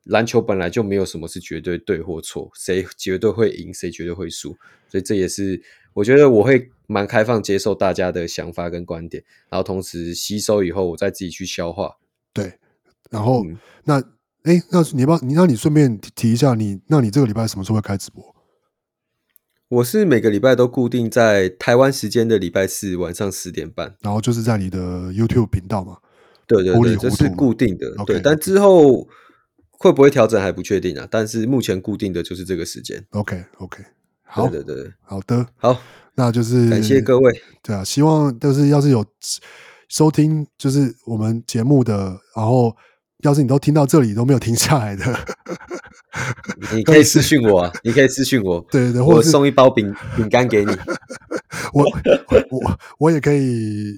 篮球本来就没有什么是绝对对或错，谁绝对会赢，谁绝对会输，所以这也是我觉得我会蛮开放接受大家的想法跟观点，然后同时吸收以后，我再自己去消化，对。然后、嗯、那哎，那你要不要你那你顺便提一下你，那你这个礼拜什么时候会开直播？我是每个礼拜都固定在台湾时间的礼拜四晚上十点半，然后就是在你的 YouTube 频道嘛。对对对，这是固定的。Okay. 对，但之后会不会调整还不确定啊。但是目前固定的就是这个时间。OK OK，好，对对对，好的，好，那就是感谢各位。对啊，希望就是要是有收听就是我们节目的，然后。要是你都听到这里都没有停下来的，你 可以私信我啊，你可以私信我，对对对，或者送一包饼饼干给你，我我我也可以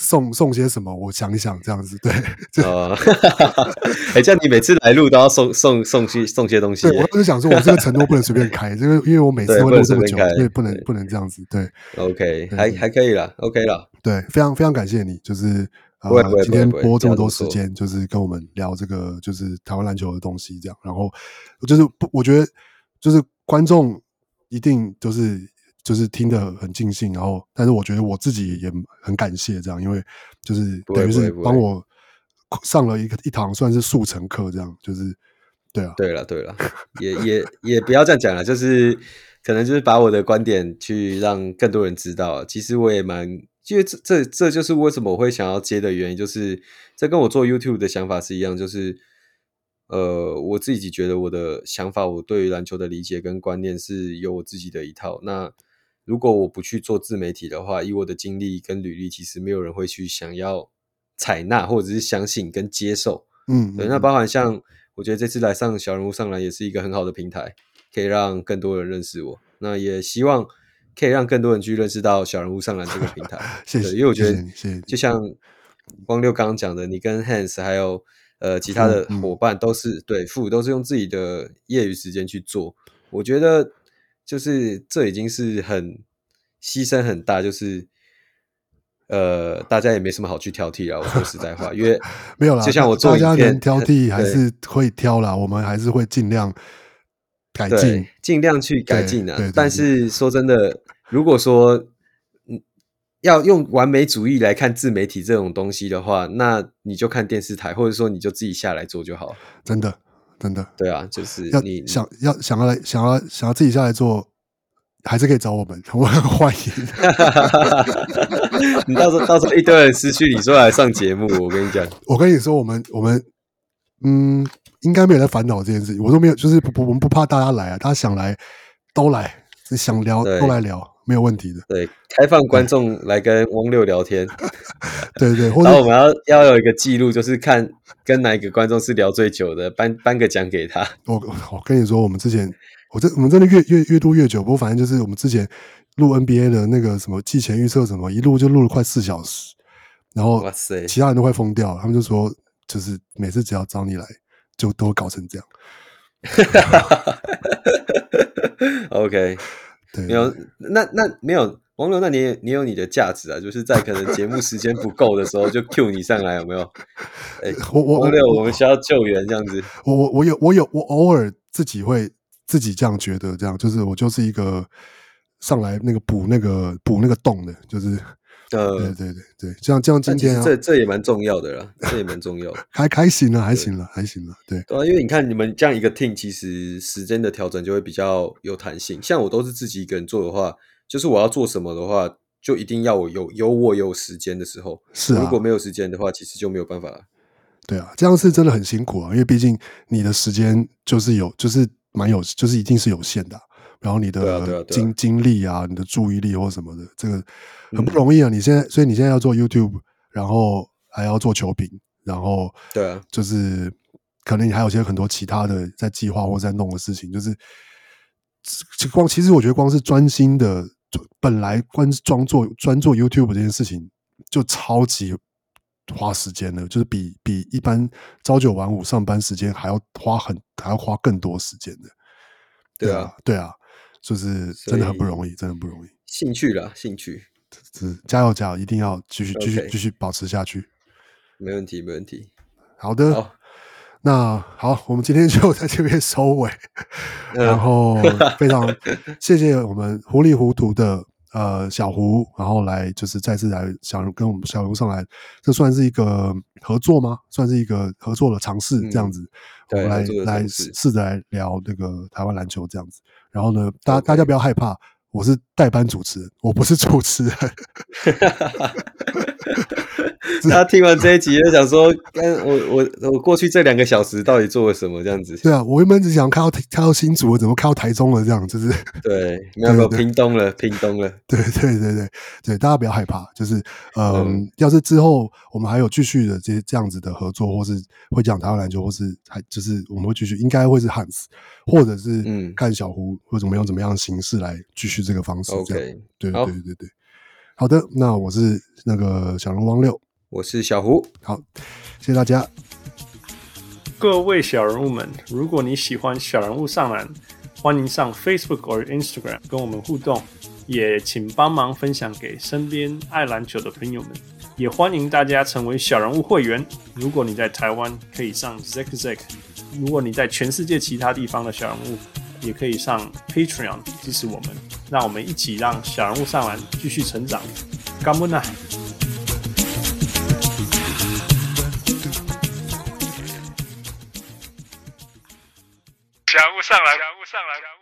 送送些什么，我想一想这样子，对，啊，哎，这样你每次来录都要送送送些送些东西，我就是想说，我这个承诺不能随便开，因为因为我每次会录这么久，所以不能不能这样子，对，OK，还还可以了，OK 了，对，非常非常感谢你，就是。啊，今天播这么多时间，就是跟我们聊这个，就是台湾篮球的东西，这样。然后就是不，我觉得就是观众一定就是就是听得很尽兴。然后，但是我觉得我自己也很感谢这样，因为就是等于是帮我上了一个一堂算是速成课，这样就是对啊。对了，对了，也也也不要这样讲了，就是可能就是把我的观点去让更多人知道。其实我也蛮。因为这这这就是为什么我会想要接的原因，就是这跟我做 YouTube 的想法是一样，就是呃，我自己觉得我的想法，我对于篮球的理解跟观念是有我自己的一套。那如果我不去做自媒体的话，以我的经历跟履历，其实没有人会去想要采纳或者是相信跟接受。嗯，对。那包含像我觉得这次来上小人物上篮也是一个很好的平台，可以让更多人认识我。那也希望。可以让更多人去认识到小人物上篮这个平台，谢谢。因为我觉得，就像光六刚刚讲的，你跟 Hans 还有呃其他的伙伴都是、嗯、对副都是用自己的业余时间去做，我觉得就是这已经是很牺牲很大，就是呃大家也没什么好去挑剔了。我说实在话，因为没有啦，就像我做大家能挑剔 还是会挑啦，我们还是会尽量。改进，尽量去改进啊！但是说真的，如果说嗯要用完美主义来看自媒体这种东西的话，那你就看电视台，或者说你就自己下来做就好。真的，真的，对啊，就是要你想要想要来想要想要自己下来做，还是可以找我们，我很欢迎。你到时候到时候一堆人失去你说来上节目，我跟你讲，我跟你说，我们我们嗯。应该没有在烦恼这件事情，我都没有，就是不不，我们不怕大家来啊，大家想来都来，想聊都来聊，没有问题的。对，开放观众来跟汪六聊天，对对。然后我们要要有一个记录，就是看跟哪一个观众是聊最久的，颁颁个奖给他。我我跟你说，我们之前，我这我们真的越越越录越久，不过反正就是我们之前录 NBA 的那个什么季前预测什么，一录就录了快四小时，然后哇塞，其他人都快疯掉了，他们就说，就是每次只要找你来。就都搞成这样，OK，对，没有，那那没有王刘，那你也你有你的价值啊，就是在可能节目时间不够的时候就 Q 你上来，有没有？哎、欸，我我王刘，我们需要救援这样子。我我我有我有我偶尔自己会自己这样觉得，这样就是我就是一个上来那个补那个补那个洞的，就是。呃，对对对对，这样这样今天、啊、这这也蛮重要的啦，这也蛮重要的，还还行了，还行了，还行了，对对啊，因为你看你们这样一个 team，其实时间的调整就会比较有弹性。像我都是自己一个人做的话，就是我要做什么的话，就一定要我有有我有时间的时候，是啊，如果没有时间的话，其实就没有办法。对啊，这样是真的很辛苦啊，因为毕竟你的时间就是有，就是蛮有，就是一定是有限的。然后你的精精力啊，你的注意力或什么的，这个很不容易啊。你现在，所以你现在要做 YouTube，然后还要做球评，然后对啊，就是可能你还有些很多其他的在计划或在弄的事情，就是光其实我觉得光是专心的，本来光装做专做 YouTube 这件事情就超级花时间的，就是比比一般朝九晚五上班时间还要花很还要花更多时间的。对啊，对啊。就是真的很不容易，真的不容易。兴趣啦，兴趣，是加油加油，一定要继续继续继续保持下去。没问题，没问题。好的，好，那好，我们今天就在这边收尾。然后 非常谢谢我们糊里糊涂的呃小胡，然后来就是再次来想跟我们小人物上来，这算是一个合作吗？算是一个合作的尝试，这样子，嗯、我们来来试着来聊那个台湾篮球这样子。然后呢，大家大家不要害怕，我是代班主持人，我不是主持人。他听完这一集就想说：“我我我过去这两个小时到底做了什么？”这样子。对啊，我原本只想看到看到新竹，我怎么看到台中了？这样就是对，没有没有屏东了，屏东了。对对对对对，大家不要害怕，就是嗯，嗯要是之后我们还有继续的这些这样子的合作，或是会讲台湾篮球，或是还就是我们会继续，应该会是 Hans，或者是嗯看小胡或怎么用怎么样的形式来继续这个方式。OK，对对对对对。好的，那我是那个小龙王六，我是小胡，好，谢谢大家，各位小人物们，如果你喜欢小人物上篮，欢迎上 Facebook 或 Instagram 跟我们互动，也请帮忙分享给身边爱篮球的朋友们，也欢迎大家成为小人物会员。如果你在台湾，可以上 Zack Zack；如果你在全世界其他地方的小人物，也可以上 Patreon 支持我们。让我们一起让小人物上篮继续成长，干不感悟上来感悟上来。